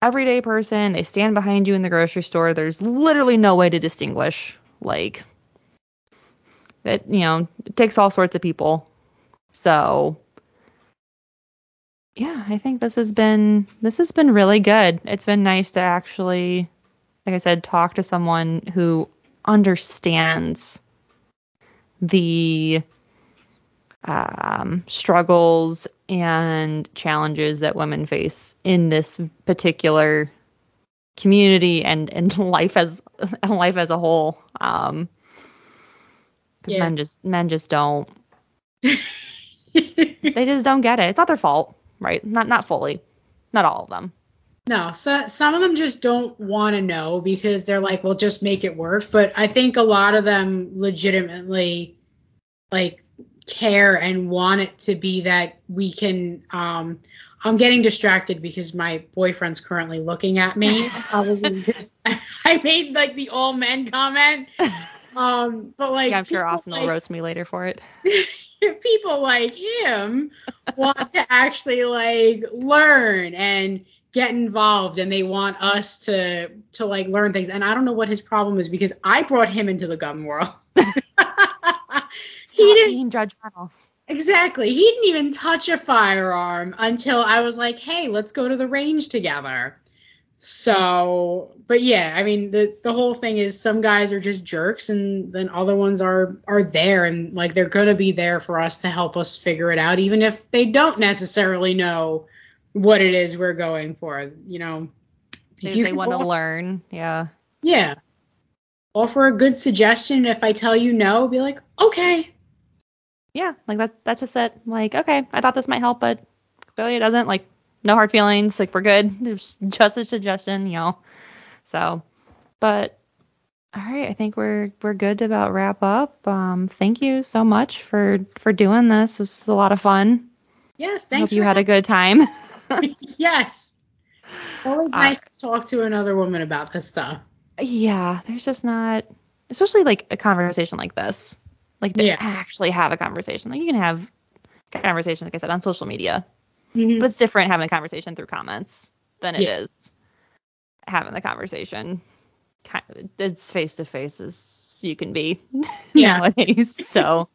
everyday person. They stand behind you in the grocery store. There's literally no way to distinguish. Like it, you know, it takes all sorts of people. So yeah, I think this has been this has been really good. It's been nice to actually, like I said, talk to someone who understands the um, struggles and challenges that women face in this particular community and and life as life as a whole. Um, Yeah. men just men just don't they just don't get it. It's not their fault, right? Not not fully, not all of them. No, so, some of them just don't want to know because they're like, well, just make it work. But I think a lot of them legitimately like care and want it to be that we can. Um, I'm getting distracted because my boyfriend's currently looking at me, probably because I made like the all men comment. Um, but like, Yeah, I'm sure Austin will roast me later for it. people like him want to actually like learn and get involved and they want us to to like learn things and i don't know what his problem is because i brought him into the gun world he didn't judgmental. exactly he didn't even touch a firearm until i was like hey let's go to the range together so but yeah i mean the the whole thing is some guys are just jerks and then other ones are are there and like they're gonna be there for us to help us figure it out even if they don't necessarily know what it is we're going for you know if you they want to learn. Yeah. yeah offer a good suggestion if i tell you no be like okay Yeah. Like that. That's just it. Like, okay, I thought this might help, but clearly it doesn't. Like, no hard feelings. Like, we're good. It's just a suggestion, you know. So, but all right, I think we're we're good to about wrap up. Um, thank you so much for for doing this. This was a lot of fun. yes thanks hope you had a good time. yes always Uh, nice to talk to another woman about this stuff yeah, there's just not, especially like a conversation like this, like they Yeah. actually have a conversation. Like you can have conversations, like I said, on social media, Mhm. but it's different having a conversation through comments than it is Yeah. having the conversation. Kind of, it's face to face as you can be Yeah. nowadays. So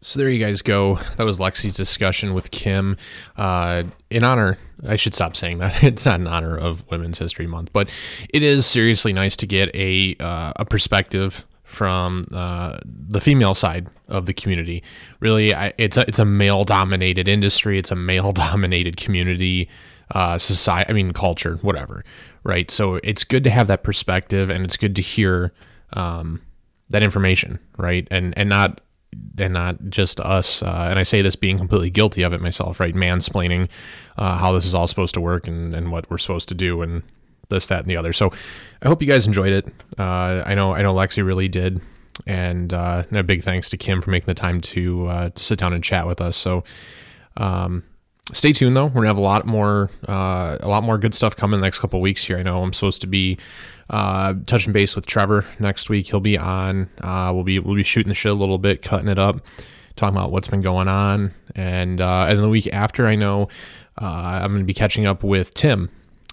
So there you guys go. That was Lexy's discussion with Kim. Uh, in honor, I should stop saying that. It's not in honor of Women's History Month, but it is seriously nice to get a uh, a perspective from uh, the female side of the community. Really, I, it's a, it's a male dominated industry. It's a male dominated community, uh, society. I mean, culture, whatever. Right. So it's good to have that perspective, and it's good to hear um, that information. Right. And and not and not just us. Uh, and I say this being completely guilty of it myself, right? Mansplaining uh, how this is all supposed to work and, and what we're supposed to do and this, that, and the other. So I hope you guys enjoyed it. Uh, I know I know Lexy really did, and, uh, and a big thanks to Kim for making the time to uh, to sit down and chat with us. So. Um, Stay tuned though. We're gonna have a lot more, uh, a lot more good stuff coming the next couple weeks here. I know I'm supposed to be uh, touching base with Trevor next week. He'll be on. Uh, we'll be we'll be shooting the shit a little bit, cutting it up, talking about what's been going on, and uh, and the week after, I know uh, I'm gonna be catching up with Tim.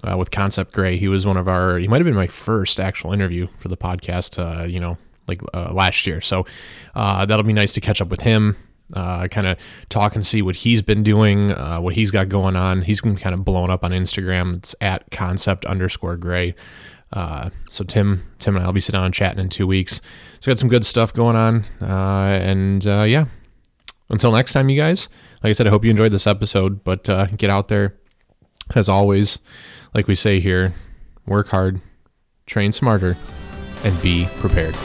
Uh, with Concept Gray, he was one of our. He might have been my first actual interview for the podcast. Uh, you know, like uh, last year. So uh, that'll be nice to catch up with him uh, kind of talk and see what he's been doing, uh, what he's got going on. He's been kind of blowing up on Instagram. It's at concept underscore gray. So Tim, Tim and I'll be sitting down and chatting in two weeks. So we got some good stuff going on. And yeah, until next time, you guys. Like I said, I hope you enjoyed this episode. But get out there, as always. Like we say here, work hard, train smarter, and be prepared.